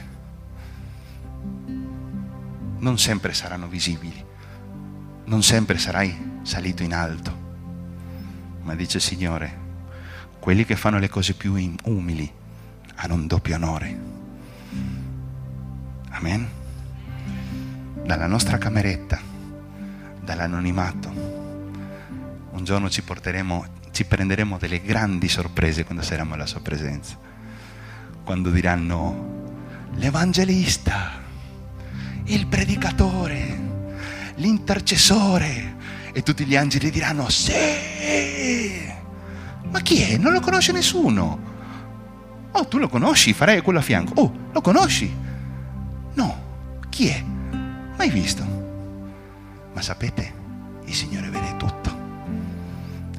Non sempre saranno visibili, non sempre sarai salito in alto, ma dice il Signore, quelli che fanno le cose più umili hanno un doppio onore. Amen. Dalla nostra cameretta, dall'anonimato, un giorno ci porteremo, ci prenderemo delle grandi sorprese quando saremo alla sua presenza. Quando diranno l'evangelista, il predicatore, l'intercessore e tutti gli angeli diranno sì ma chi è? Non lo conosce nessuno. Oh, tu lo conosci, farei quello a fianco. Oh, lo conosci? No. Chi è? Mai visto. Ma sapete, il Signore vede tutto.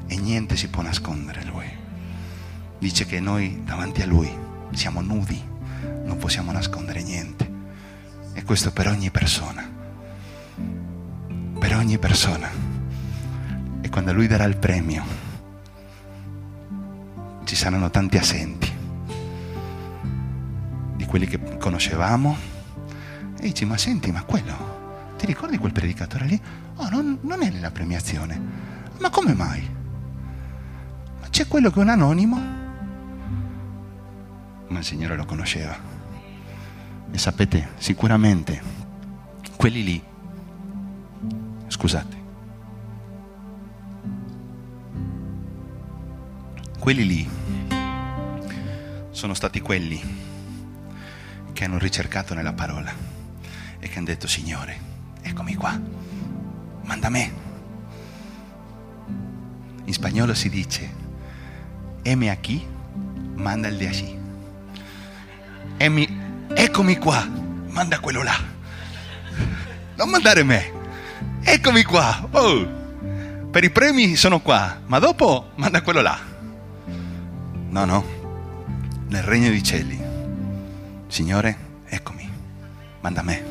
E niente si può nascondere Lui. Dice che noi davanti a Lui siamo nudi, non possiamo nascondere niente. E questo per ogni persona. Per ogni persona. E quando Lui darà il premio, ci saranno tanti assenti di quelli che conoscevamo e dici ma senti ma quello ti ricordi quel predicatore lì? oh non, non è nella premiazione ma come mai? ma c'è quello che è un anonimo ma il Signore lo conosceva e sapete sicuramente quelli lì scusate quelli lì sono stati quelli che hanno ricercato nella parola e che hanno detto Signore, eccomi qua, manda me. In spagnolo si dice, eme aquí, manda il de allí. Emi, eccomi qua, manda quello là. Non mandare me, eccomi qua. Oh, per i premi sono qua, ma dopo manda quello là. No, no, nel regno dei cieli. Signore, eccomi, manda me.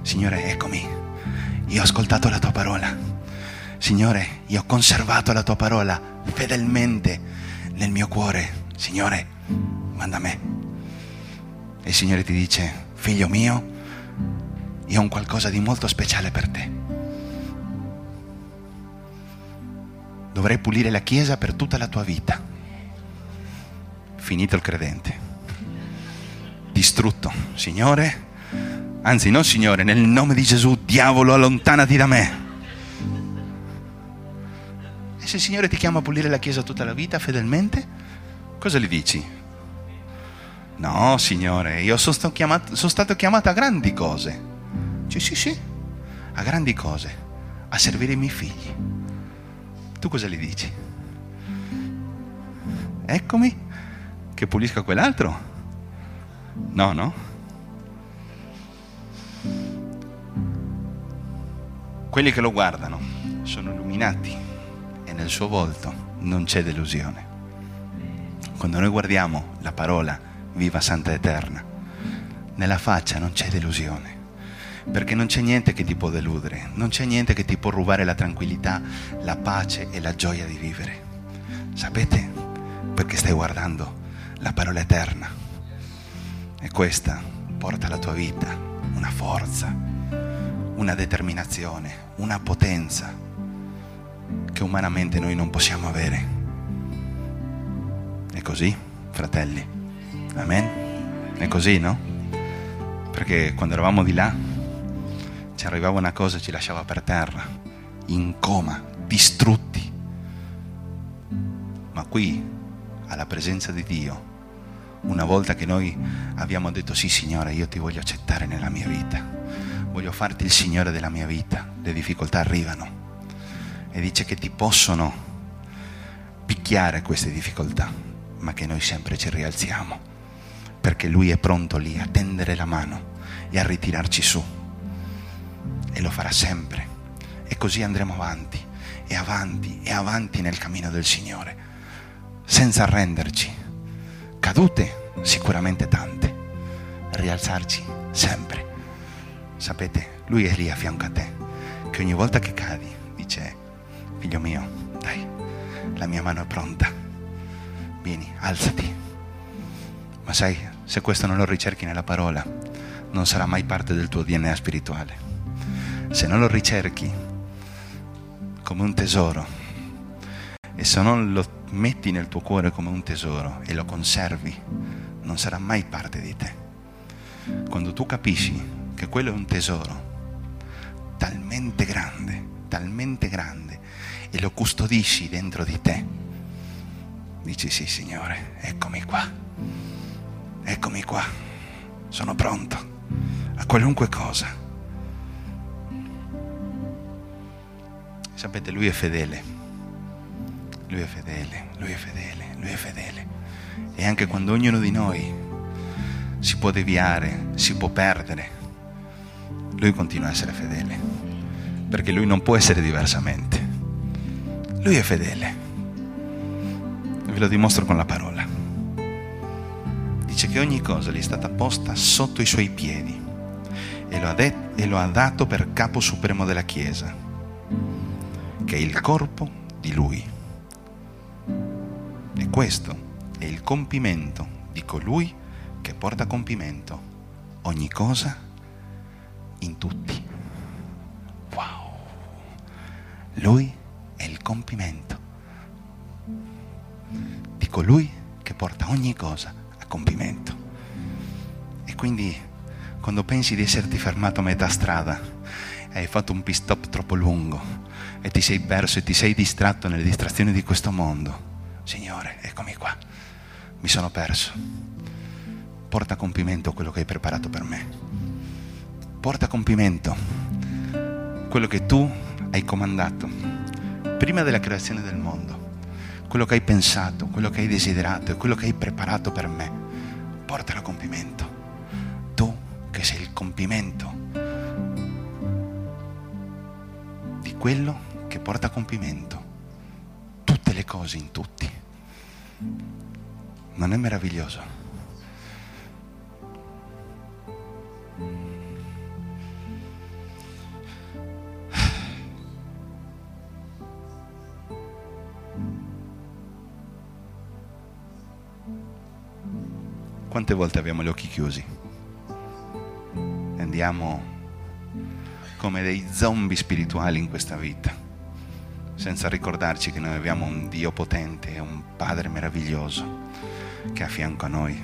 Signore, eccomi, io ho ascoltato la tua parola. Signore, io ho conservato la tua parola fedelmente nel mio cuore. Signore, manda me. E il Signore ti dice, figlio mio, io ho qualcosa di molto speciale per te. Dovrai pulire la Chiesa per tutta la tua vita finito il credente. Distrutto. Signore, anzi non Signore, nel nome di Gesù, diavolo, allontanati da me. E se il Signore ti chiama a pulire la Chiesa tutta la vita fedelmente, cosa gli dici? No, Signore, io sono stato chiamato, sono stato chiamato a grandi cose. Sì, sì, sì, a grandi cose, a servire i miei figli. Tu cosa gli dici? Eccomi, che pulisca quell'altro? No, no? Quelli che lo guardano sono illuminati e nel suo volto non c'è delusione. Quando noi guardiamo la parola viva santa eterna, nella faccia non c'è delusione, perché non c'è niente che ti può deludere, non c'è niente che ti può rubare la tranquillità, la pace e la gioia di vivere. Sapete perché stai guardando la parola eterna. E questa porta alla tua vita una forza, una determinazione, una potenza che umanamente noi non possiamo avere. È così, fratelli? Amen? È così, no? Perché quando eravamo di là ci arrivava una cosa e ci lasciava per terra, in coma, distrutti. Ma qui, alla presenza di Dio, una volta che noi abbiamo detto sì Signore, io ti voglio accettare nella mia vita, voglio farti il Signore della mia vita, le difficoltà arrivano e dice che ti possono picchiare queste difficoltà, ma che noi sempre ci rialziamo, perché Lui è pronto lì a tendere la mano e a ritirarci su. E lo farà sempre. E così andremo avanti e avanti e avanti nel cammino del Signore, senza arrenderci. Cadute sicuramente tante, rialzarci sempre. Sapete, lui è lì a fianco a te, che ogni volta che cadi dice, figlio mio, dai, la mia mano è pronta, vieni, alzati. Ma sai, se questo non lo ricerchi nella parola, non sarà mai parte del tuo DNA spirituale. Se non lo ricerchi come un tesoro e se non lo metti nel tuo cuore come un tesoro e lo conservi, non sarà mai parte di te. Quando tu capisci che quello è un tesoro talmente grande, talmente grande, e lo custodisci dentro di te, dici sì Signore, eccomi qua, eccomi qua, sono pronto a qualunque cosa. Sapete, Lui è fedele, Lui è fedele, Lui è fedele, Lui è fedele. E anche quando ognuno di noi si può deviare, si può perdere, Lui continua a essere fedele, perché Lui non può essere diversamente. Lui è fedele. Ve lo dimostro con la parola. Dice che ogni cosa gli è stata posta sotto i suoi piedi e lo ha, det- e lo ha dato per capo supremo della Chiesa, che è il corpo di Lui. E questo è il compimento di colui che porta a compimento ogni cosa in tutti. Wow! Lui è il compimento di colui che porta ogni cosa compimento. E quindi quando pensi di esserti fermato a metà strada, hai fatto un pit stop troppo lungo e ti sei perso e ti sei distratto nelle distrazioni di questo mondo, Signore, eccomi qua, mi sono perso. Porta a compimento quello che hai preparato per me. Porta a compimento quello che tu hai comandato prima della creazione del mondo, quello che hai pensato, quello che hai desiderato e quello che hai preparato per me, portalo a compimento. Tu che sei il compimento di quello che porta a compimento tutte le cose in tutti. Non è meraviglioso? Quante volte abbiamo gli occhi chiusi? Andiamo come dei zombie spirituali in questa vita, senza ricordarci che noi abbiamo un Dio potente, un Padre meraviglioso che è a fianco a noi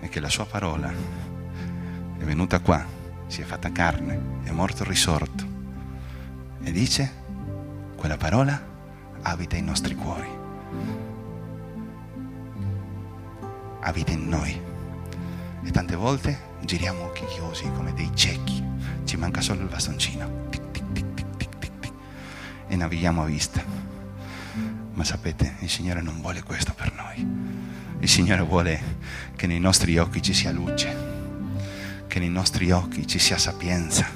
e che la sua parola è venuta qua, si è fatta carne, è morto risorto e dice, quella parola abita i nostri cuori. Abita in noi. E tante volte giriamo occhi chiusi come dei ciechi, ci manca solo il bastoncino. Tic, tic, tic, e navighiamo a vista. Ma sapete, il Signore non vuole questo per noi. Il Signore vuole che nei nostri occhi ci sia luce, che nei nostri occhi ci sia sapienza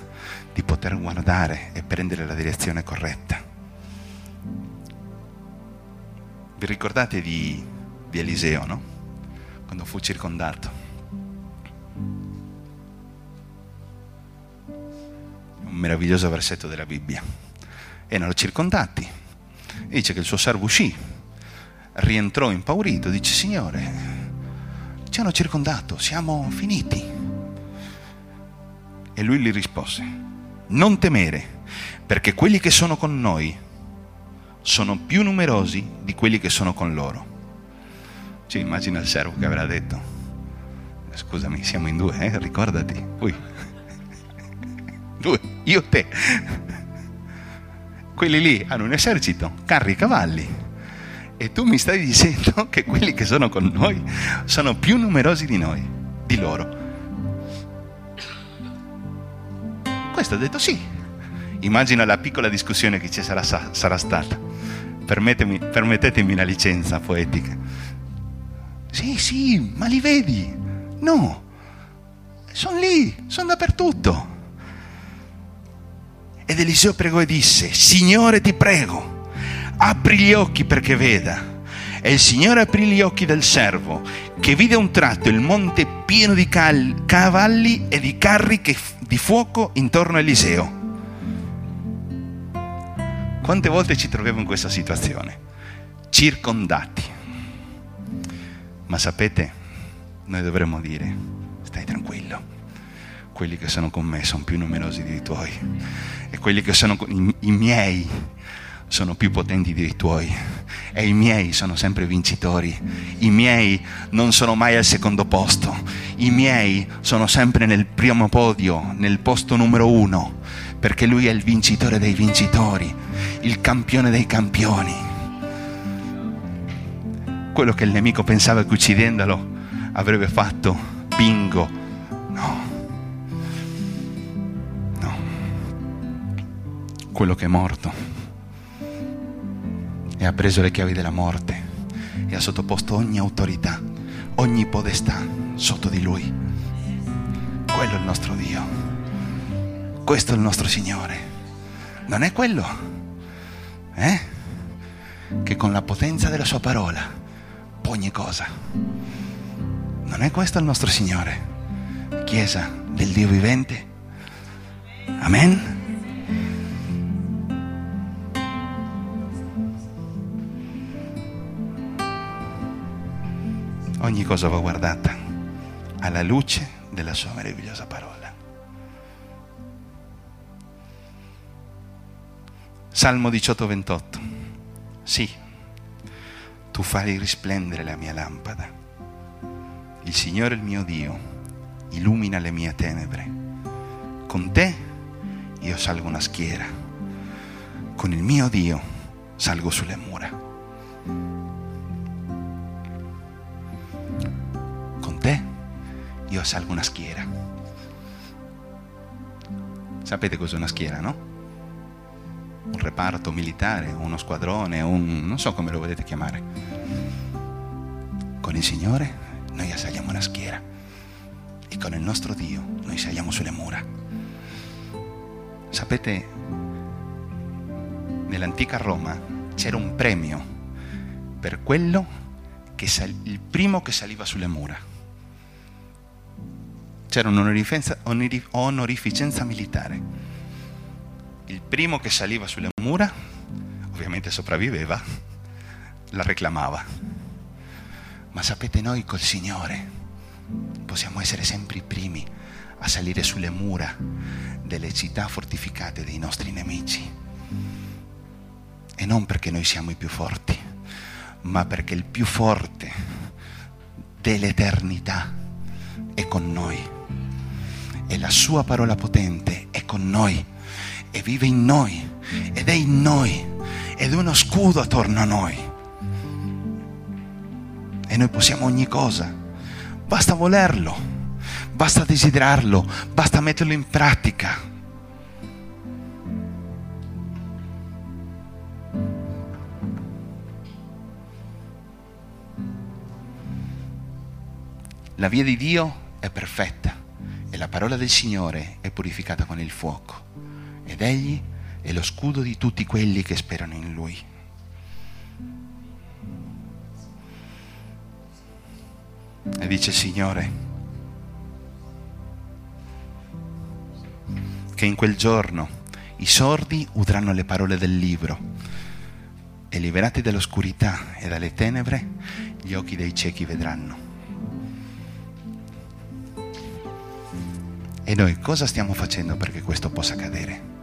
di poter guardare e prendere la direzione corretta. Vi ricordate di, di Eliseo, no? Quando fu circondato. Un meraviglioso versetto della Bibbia. Erano circondati. dice che il suo servo uscì, rientrò impaurito, dice Signore, ci hanno circondato, siamo finiti. E lui gli rispose, non temere, perché quelli che sono con noi sono più numerosi di quelli che sono con loro. Cioè, immagina il servo che avrà detto, scusami, siamo in due, eh? ricordati. Ui. *laughs* Due, io te. Quelli lì hanno un esercito, carri e cavalli. E tu mi stai dicendo *laughs* che quelli che sono con noi sono più numerosi di noi, di loro. Questo ha detto sì. Immagina la piccola discussione che ci sarà, sarà stata. permettetemi una licenza poetica sì, sì, ma li vedi? No, sono lì, sono dappertutto. Ed Eliseo pregò e disse, Signore ti prego, apri gli occhi perché veda. E il Signore aprì gli occhi del servo, che vide un tratto il monte pieno di cal- cavalli e di carri che, di fuoco intorno a Eliseo. Quante volte ci troviamo in questa situazione? Circondati ma sapete, noi dovremmo dire, stai tranquillo, quelli che sono con me sono più numerosi dei tuoi e quelli che sono i, i miei sono più potenti dei tuoi e i miei sono sempre vincitori, i miei non sono mai al secondo posto, i miei sono sempre nel primo podio, nel posto numero uno, perché lui è il vincitore dei vincitori, il campione dei campioni. Quello che il nemico pensava che uccidendolo avrebbe fatto, bingo, no. No. Quello che è morto e ha preso le chiavi della morte e ha sottoposto ogni autorità, ogni podestà sotto di lui. Quello è il nostro Dio. Questo è il nostro Signore. Non è quello? Eh? Che con la potenza della sua parola ogni cosa. Non è questo il nostro Signore? Chiesa del Dio vivente? Amen? ogni cosa va guardata alla luce della sua meravigliosa parola. Salmo 18, 28. Sì, tu fai risplendere la mia lampada. Il Signore il mio Dio illumina le mie tenebre. Con te io salgo una schiera. Con il mio Dio salgo sulle mura. io salgo una schiera. Sapete cos'è una schiera, no? Un reparto militare, uno squadrone, un... non so come lo volete chiamare. Con il Signore noi saliamo una schiera e con il nostro Dio noi saliamo sulle mura. Sapete, nell'antica Roma c'era un premio per quello che sal- il primo che saliva sulle mura c'era un'onorificenza militare. Il primo che saliva sulle mura, ovviamente sopravviveva, la reclamava. Ma sapete noi col Signore possiamo essere sempre i primi a salire sulle mura delle città fortificate dei nostri nemici. E non perché noi siamo i più forti, ma perché il più forte dell'eternità è con noi e la sua parola potente è con noi e vive in noi ed è in noi ed è uno scudo attorno a noi. E noi possiamo ogni cosa, basta volerlo, basta desiderarlo, basta metterlo in pratica. La via di Dio è perfetta e la parola del Signore è purificata con il fuoco ed egli è lo scudo di tutti quelli che sperano in lui. E dice il Signore che in quel giorno i sordi udranno le parole del libro e liberati dall'oscurità e dalle tenebre gli occhi dei ciechi vedranno. E noi cosa stiamo facendo perché questo possa accadere?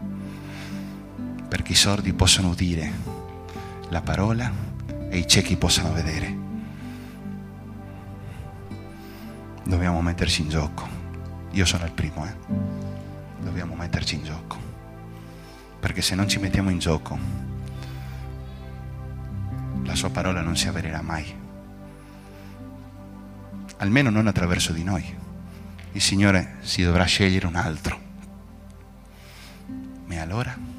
Perché i sordi possano udire la parola e i ciechi possano vedere. Dobbiamo metterci in gioco. Io sono il primo, eh. Dobbiamo metterci in gioco. Perché se non ci mettiamo in gioco, la sua parola non si avvererà mai. Almeno non attraverso di noi il Signore si dovrà scegliere un altro. E allora?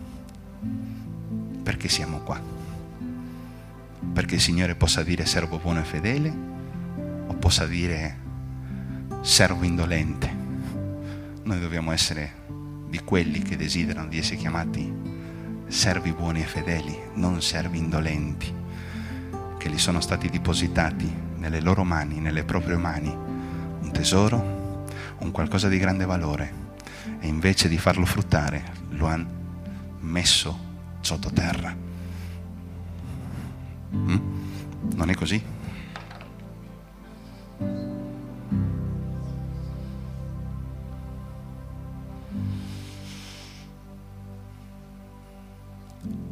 Perché siamo qua? Perché il Signore possa dire servo buono e fedele o possa dire servo indolente? Noi dobbiamo essere di quelli che desiderano di essere chiamati servi buoni e fedeli, non servi indolenti, che gli sono stati depositati nelle loro mani, nelle proprie mani, un tesoro un qualcosa di grande valore e invece di farlo fruttare lo hanno messo sottoterra. Mm? Non è così?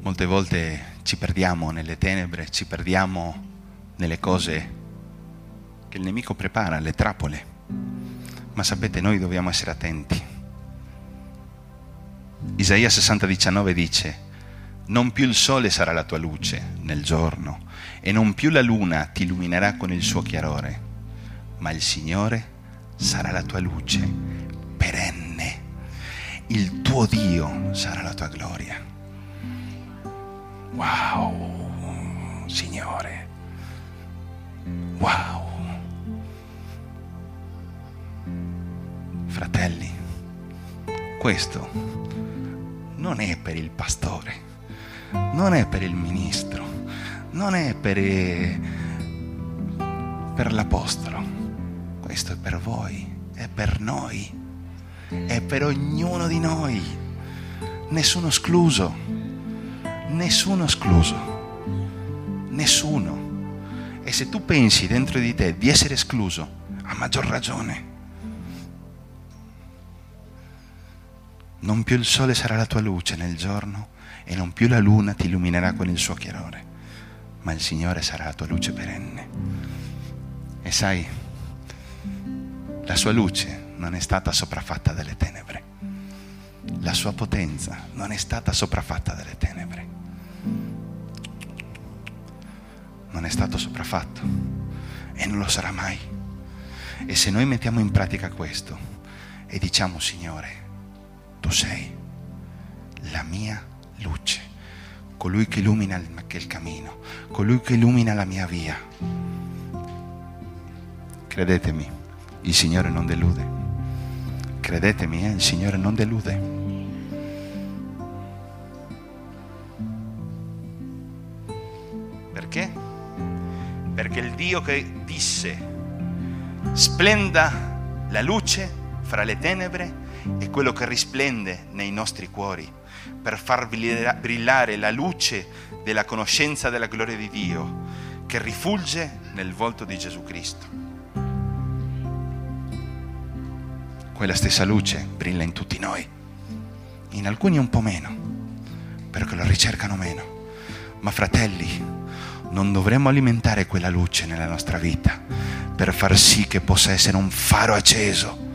Molte volte ci perdiamo nelle tenebre, ci perdiamo nelle cose che il nemico prepara, le trappole. Ma sapete, noi dobbiamo essere attenti. Isaia 60,19 dice, non più il sole sarà la tua luce nel giorno e non più la luna ti illuminerà con il suo chiarore, ma il Signore sarà la tua luce perenne, il tuo Dio sarà la tua gloria. Wow, Signore, wow. Fratelli, questo non è per il pastore, non è per il ministro, non è per, per l'apostolo, questo è per voi, è per noi, è per ognuno di noi, nessuno escluso, nessuno escluso, nessuno. E se tu pensi dentro di te di essere escluso, a maggior ragione. Non più il sole sarà la tua luce nel giorno e non più la luna ti illuminerà con il suo chiarore, ma il Signore sarà la tua luce perenne. E sai, la sua luce non è stata sopraffatta dalle tenebre, la sua potenza non è stata sopraffatta dalle tenebre, non è stato sopraffatto e non lo sarà mai. E se noi mettiamo in pratica questo e diciamo Signore, tu sei la mia luce, colui che illumina il cammino, colui che illumina la mia via. Credetemi, il Signore non delude. Credetemi, eh, il Signore non delude. Perché? Perché il Dio che disse splenda la luce fra le tenebre è quello che risplende nei nostri cuori per far brillare la luce della conoscenza della gloria di Dio che rifulge nel volto di Gesù Cristo. Quella stessa luce brilla in tutti noi, in alcuni un po' meno, perché lo ricercano meno. Ma fratelli, non dovremmo alimentare quella luce nella nostra vita per far sì che possa essere un faro acceso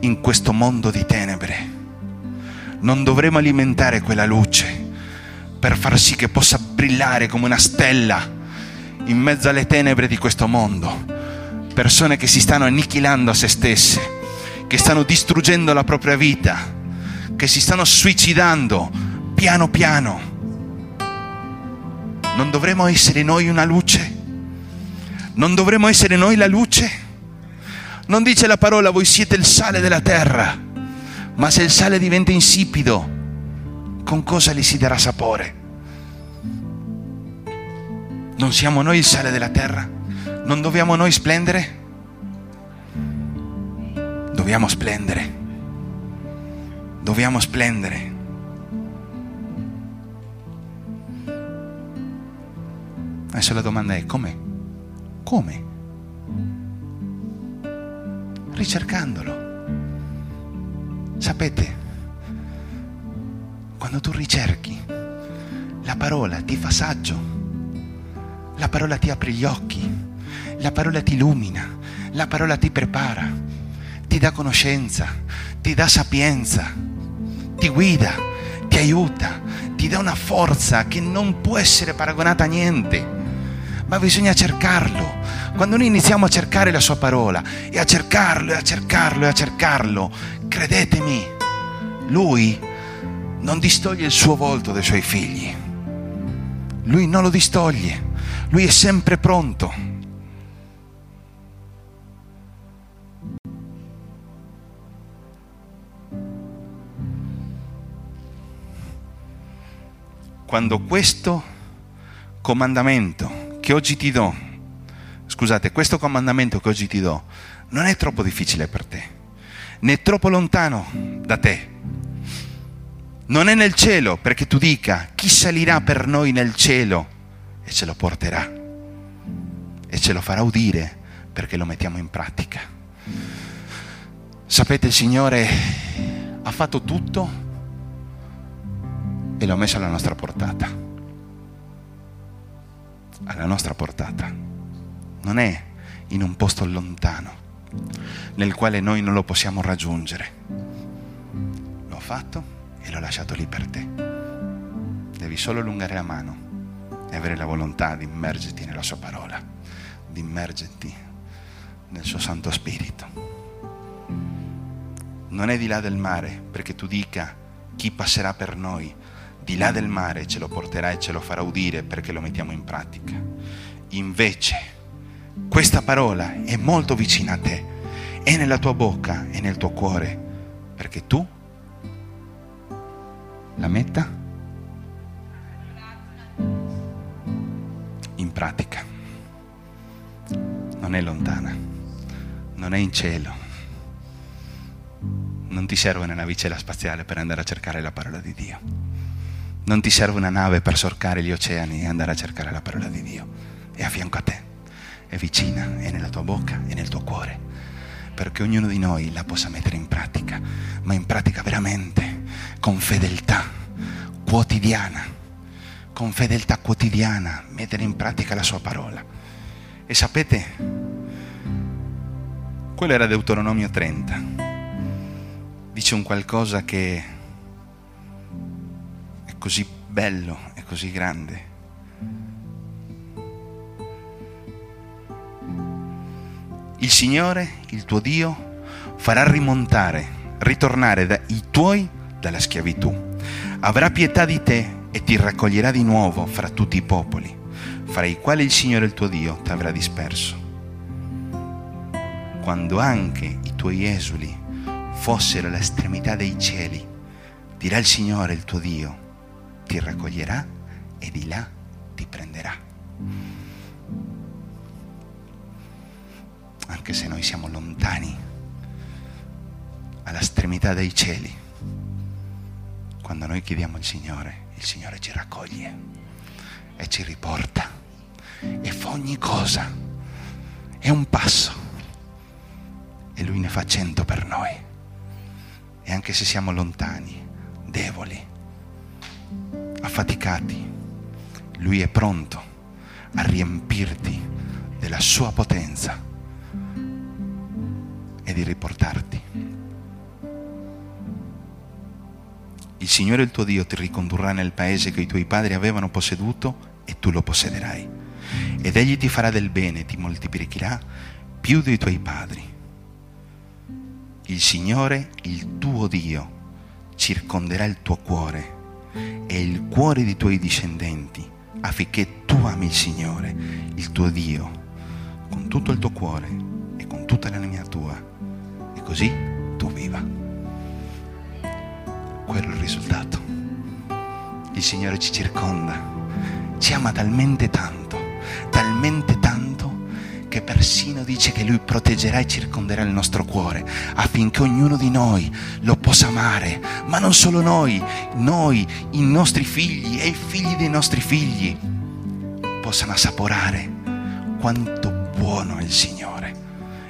in questo mondo di tenebre. Non dovremo alimentare quella luce per far sì che possa brillare come una stella in mezzo alle tenebre di questo mondo. Persone che si stanno annichilando a se stesse, che stanno distruggendo la propria vita, che si stanno suicidando piano piano. Non dovremmo essere noi una luce? Non dovremmo essere noi la luce? Non dice la parola voi siete il sale della terra, ma se il sale diventa insipido, con cosa gli si darà sapore? Non siamo noi il sale della terra? Non dobbiamo noi splendere? Dobbiamo splendere. Dobbiamo splendere. Adesso la domanda è come? Come? ricercandolo. Sapete, quando tu ricerchi, la parola ti fa saggio, la parola ti apre gli occhi, la parola ti illumina, la parola ti prepara, ti dà conoscenza, ti dà sapienza, ti guida, ti aiuta, ti dà una forza che non può essere paragonata a niente ma bisogna cercarlo. Quando noi iniziamo a cercare la sua parola e a cercarlo e a cercarlo e a cercarlo, credetemi, lui non distoglie il suo volto dai suoi figli. Lui non lo distoglie, lui è sempre pronto. Quando questo comandamento che oggi ti do, scusate, questo comandamento che oggi ti do, non è troppo difficile per te, né troppo lontano da te. Non è nel cielo perché tu dica chi salirà per noi nel cielo? E ce lo porterà. E ce lo farà udire perché lo mettiamo in pratica. Sapete, il Signore ha fatto tutto e l'ha messo alla nostra portata. Alla nostra portata, non è in un posto lontano nel quale noi non lo possiamo raggiungere. L'ho fatto e l'ho lasciato lì per te. Devi solo allungare la mano e avere la volontà di immergerti nella sua parola, di immergerti nel suo Santo Spirito. Non è di là del mare perché tu dica chi passerà per noi, di là del mare ce lo porterà e ce lo farà udire perché lo mettiamo in pratica. Invece, questa parola è molto vicina a te, è nella tua bocca e nel tuo cuore, perché tu la metta in pratica. Non è lontana, non è in cielo. Non ti serve una navicella spaziale per andare a cercare la parola di Dio. Non ti serve una nave per sorcare gli oceani e andare a cercare la parola di Dio. È a fianco a te è vicina, è nella tua bocca, è nel tuo cuore, perché ognuno di noi la possa mettere in pratica, ma in pratica veramente, con fedeltà quotidiana, con fedeltà quotidiana, mettere in pratica la sua parola. E sapete, quello era Deuteronomio 30, dice un qualcosa che è così bello, è così grande il Signore, il tuo Dio, farà rimontare, ritornare da, i tuoi dalla schiavitù. Avrà pietà di te e ti raccoglierà di nuovo fra tutti i popoli, fra i quali il Signore il tuo Dio ti avrà disperso. Quando anche i tuoi esuli fossero all'estremità dei cieli, dirà il Signore il tuo Dio, ti raccoglierà e di là ti prenderà. Anche se noi siamo lontani, alla stremità dei cieli. Quando noi chiediamo al Signore, il Signore ci raccoglie e ci riporta e fa ogni cosa. È un passo e Lui ne fa cento per noi. E anche se siamo lontani, deboli, affaticati, Lui è pronto a riempirti della sua potenza e di riportarti. Il Signore il tuo Dio ti ricondurrà nel paese che i tuoi padri avevano posseduto e tu lo possederai. Ed egli ti farà del bene, ti moltiplicherà più dei tuoi padri. Il Signore, il tuo Dio, circonderà il tuo cuore e il cuore dei tuoi discendenti affinché tu ami il Signore, il tuo Dio, con tutto il tuo cuore e con tutta l'anima tua così tu viva. Quello è il risultato. Il Signore ci circonda, ci ama talmente tanto, talmente tanto che persino dice che Lui proteggerà e circonderà il nostro cuore affinché ognuno di noi lo possa amare, ma non solo noi, noi, i nostri figli e i figli dei nostri figli possano assaporare quanto buono è il Signore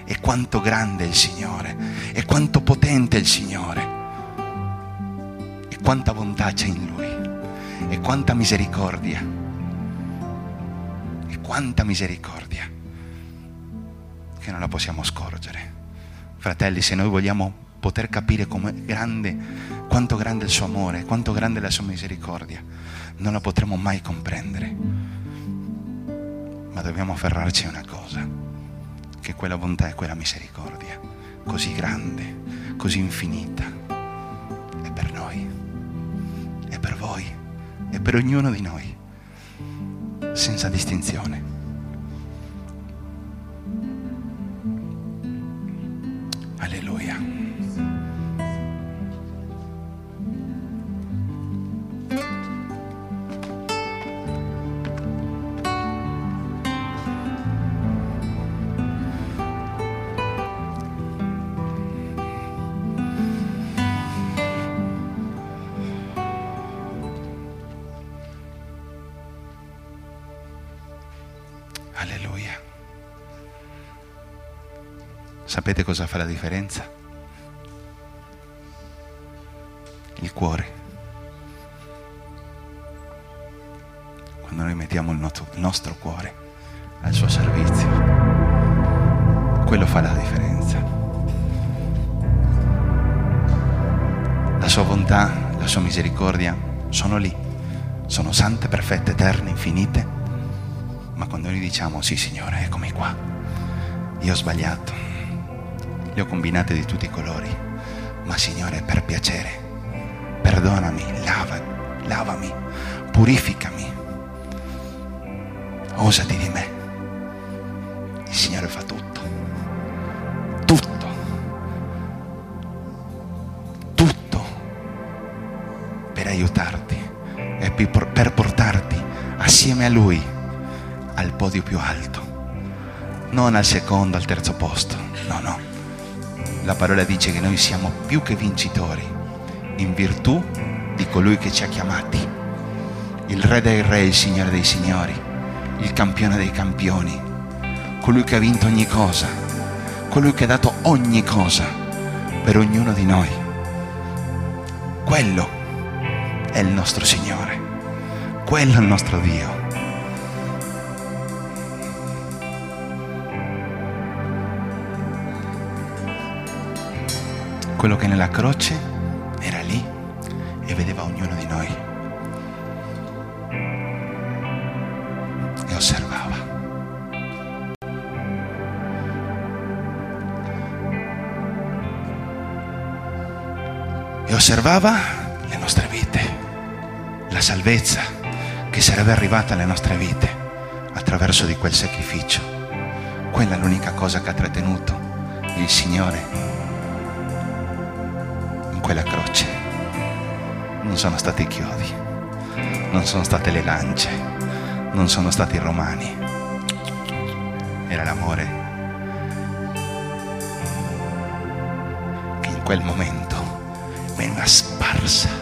e quanto grande è il Signore e quanto potente è il Signore e quanta bontà c'è in Lui e quanta misericordia e quanta misericordia che non la possiamo scorgere. Fratelli, se noi vogliamo poter capire grande, quanto grande è il suo amore, quanto grande è la sua misericordia, non la potremo mai comprendere. Ma dobbiamo afferrarci a una cosa che quella bontà e quella misericordia così grande, così infinita, è per noi, è per voi, è per ognuno di noi, senza distinzione. Sapete cosa fa la differenza? Il cuore. quando noi mettiamo il nostro, il nostro cuore al suo servizio. Quello fa la differenza. La sua bontà, la sua misericordia sono lì, sono sante, perfette, eterne, infinite, ma quando noi diciamo sì Signore, eccomi qua, io ho sbagliato, le ho combinate di tutti i colori, ma Signore per piacere, perdonami, lava, lavami, purificami, osati di me. Il Signore fa tutto, tutto, tutto. Per aiutarti e per portarti assieme a Lui al podio più alto, non al secondo, al terzo posto, no, no. La parola dice che noi siamo più che vincitori in virtù di colui che ci ha chiamati, il Re dei Re, il Signore dei Signori, il campione dei campioni, colui che ha vinto ogni cosa, colui che ha dato ogni cosa per ognuno di noi. Quello è il nostro Signore, quello è il nostro Dio. Quello che nella croce era lì e vedeva ognuno di noi e osservava. E osservava le nostre vite, la salvezza che sarebbe arrivata alle nostre vite attraverso di quel sacrificio. Quella è l'unica cosa che ha trattenuto il Signore quella croce. Non sono stati i chiodi, non sono state le lance, non sono stati i romani. Era l'amore che in quel momento veniva sparsa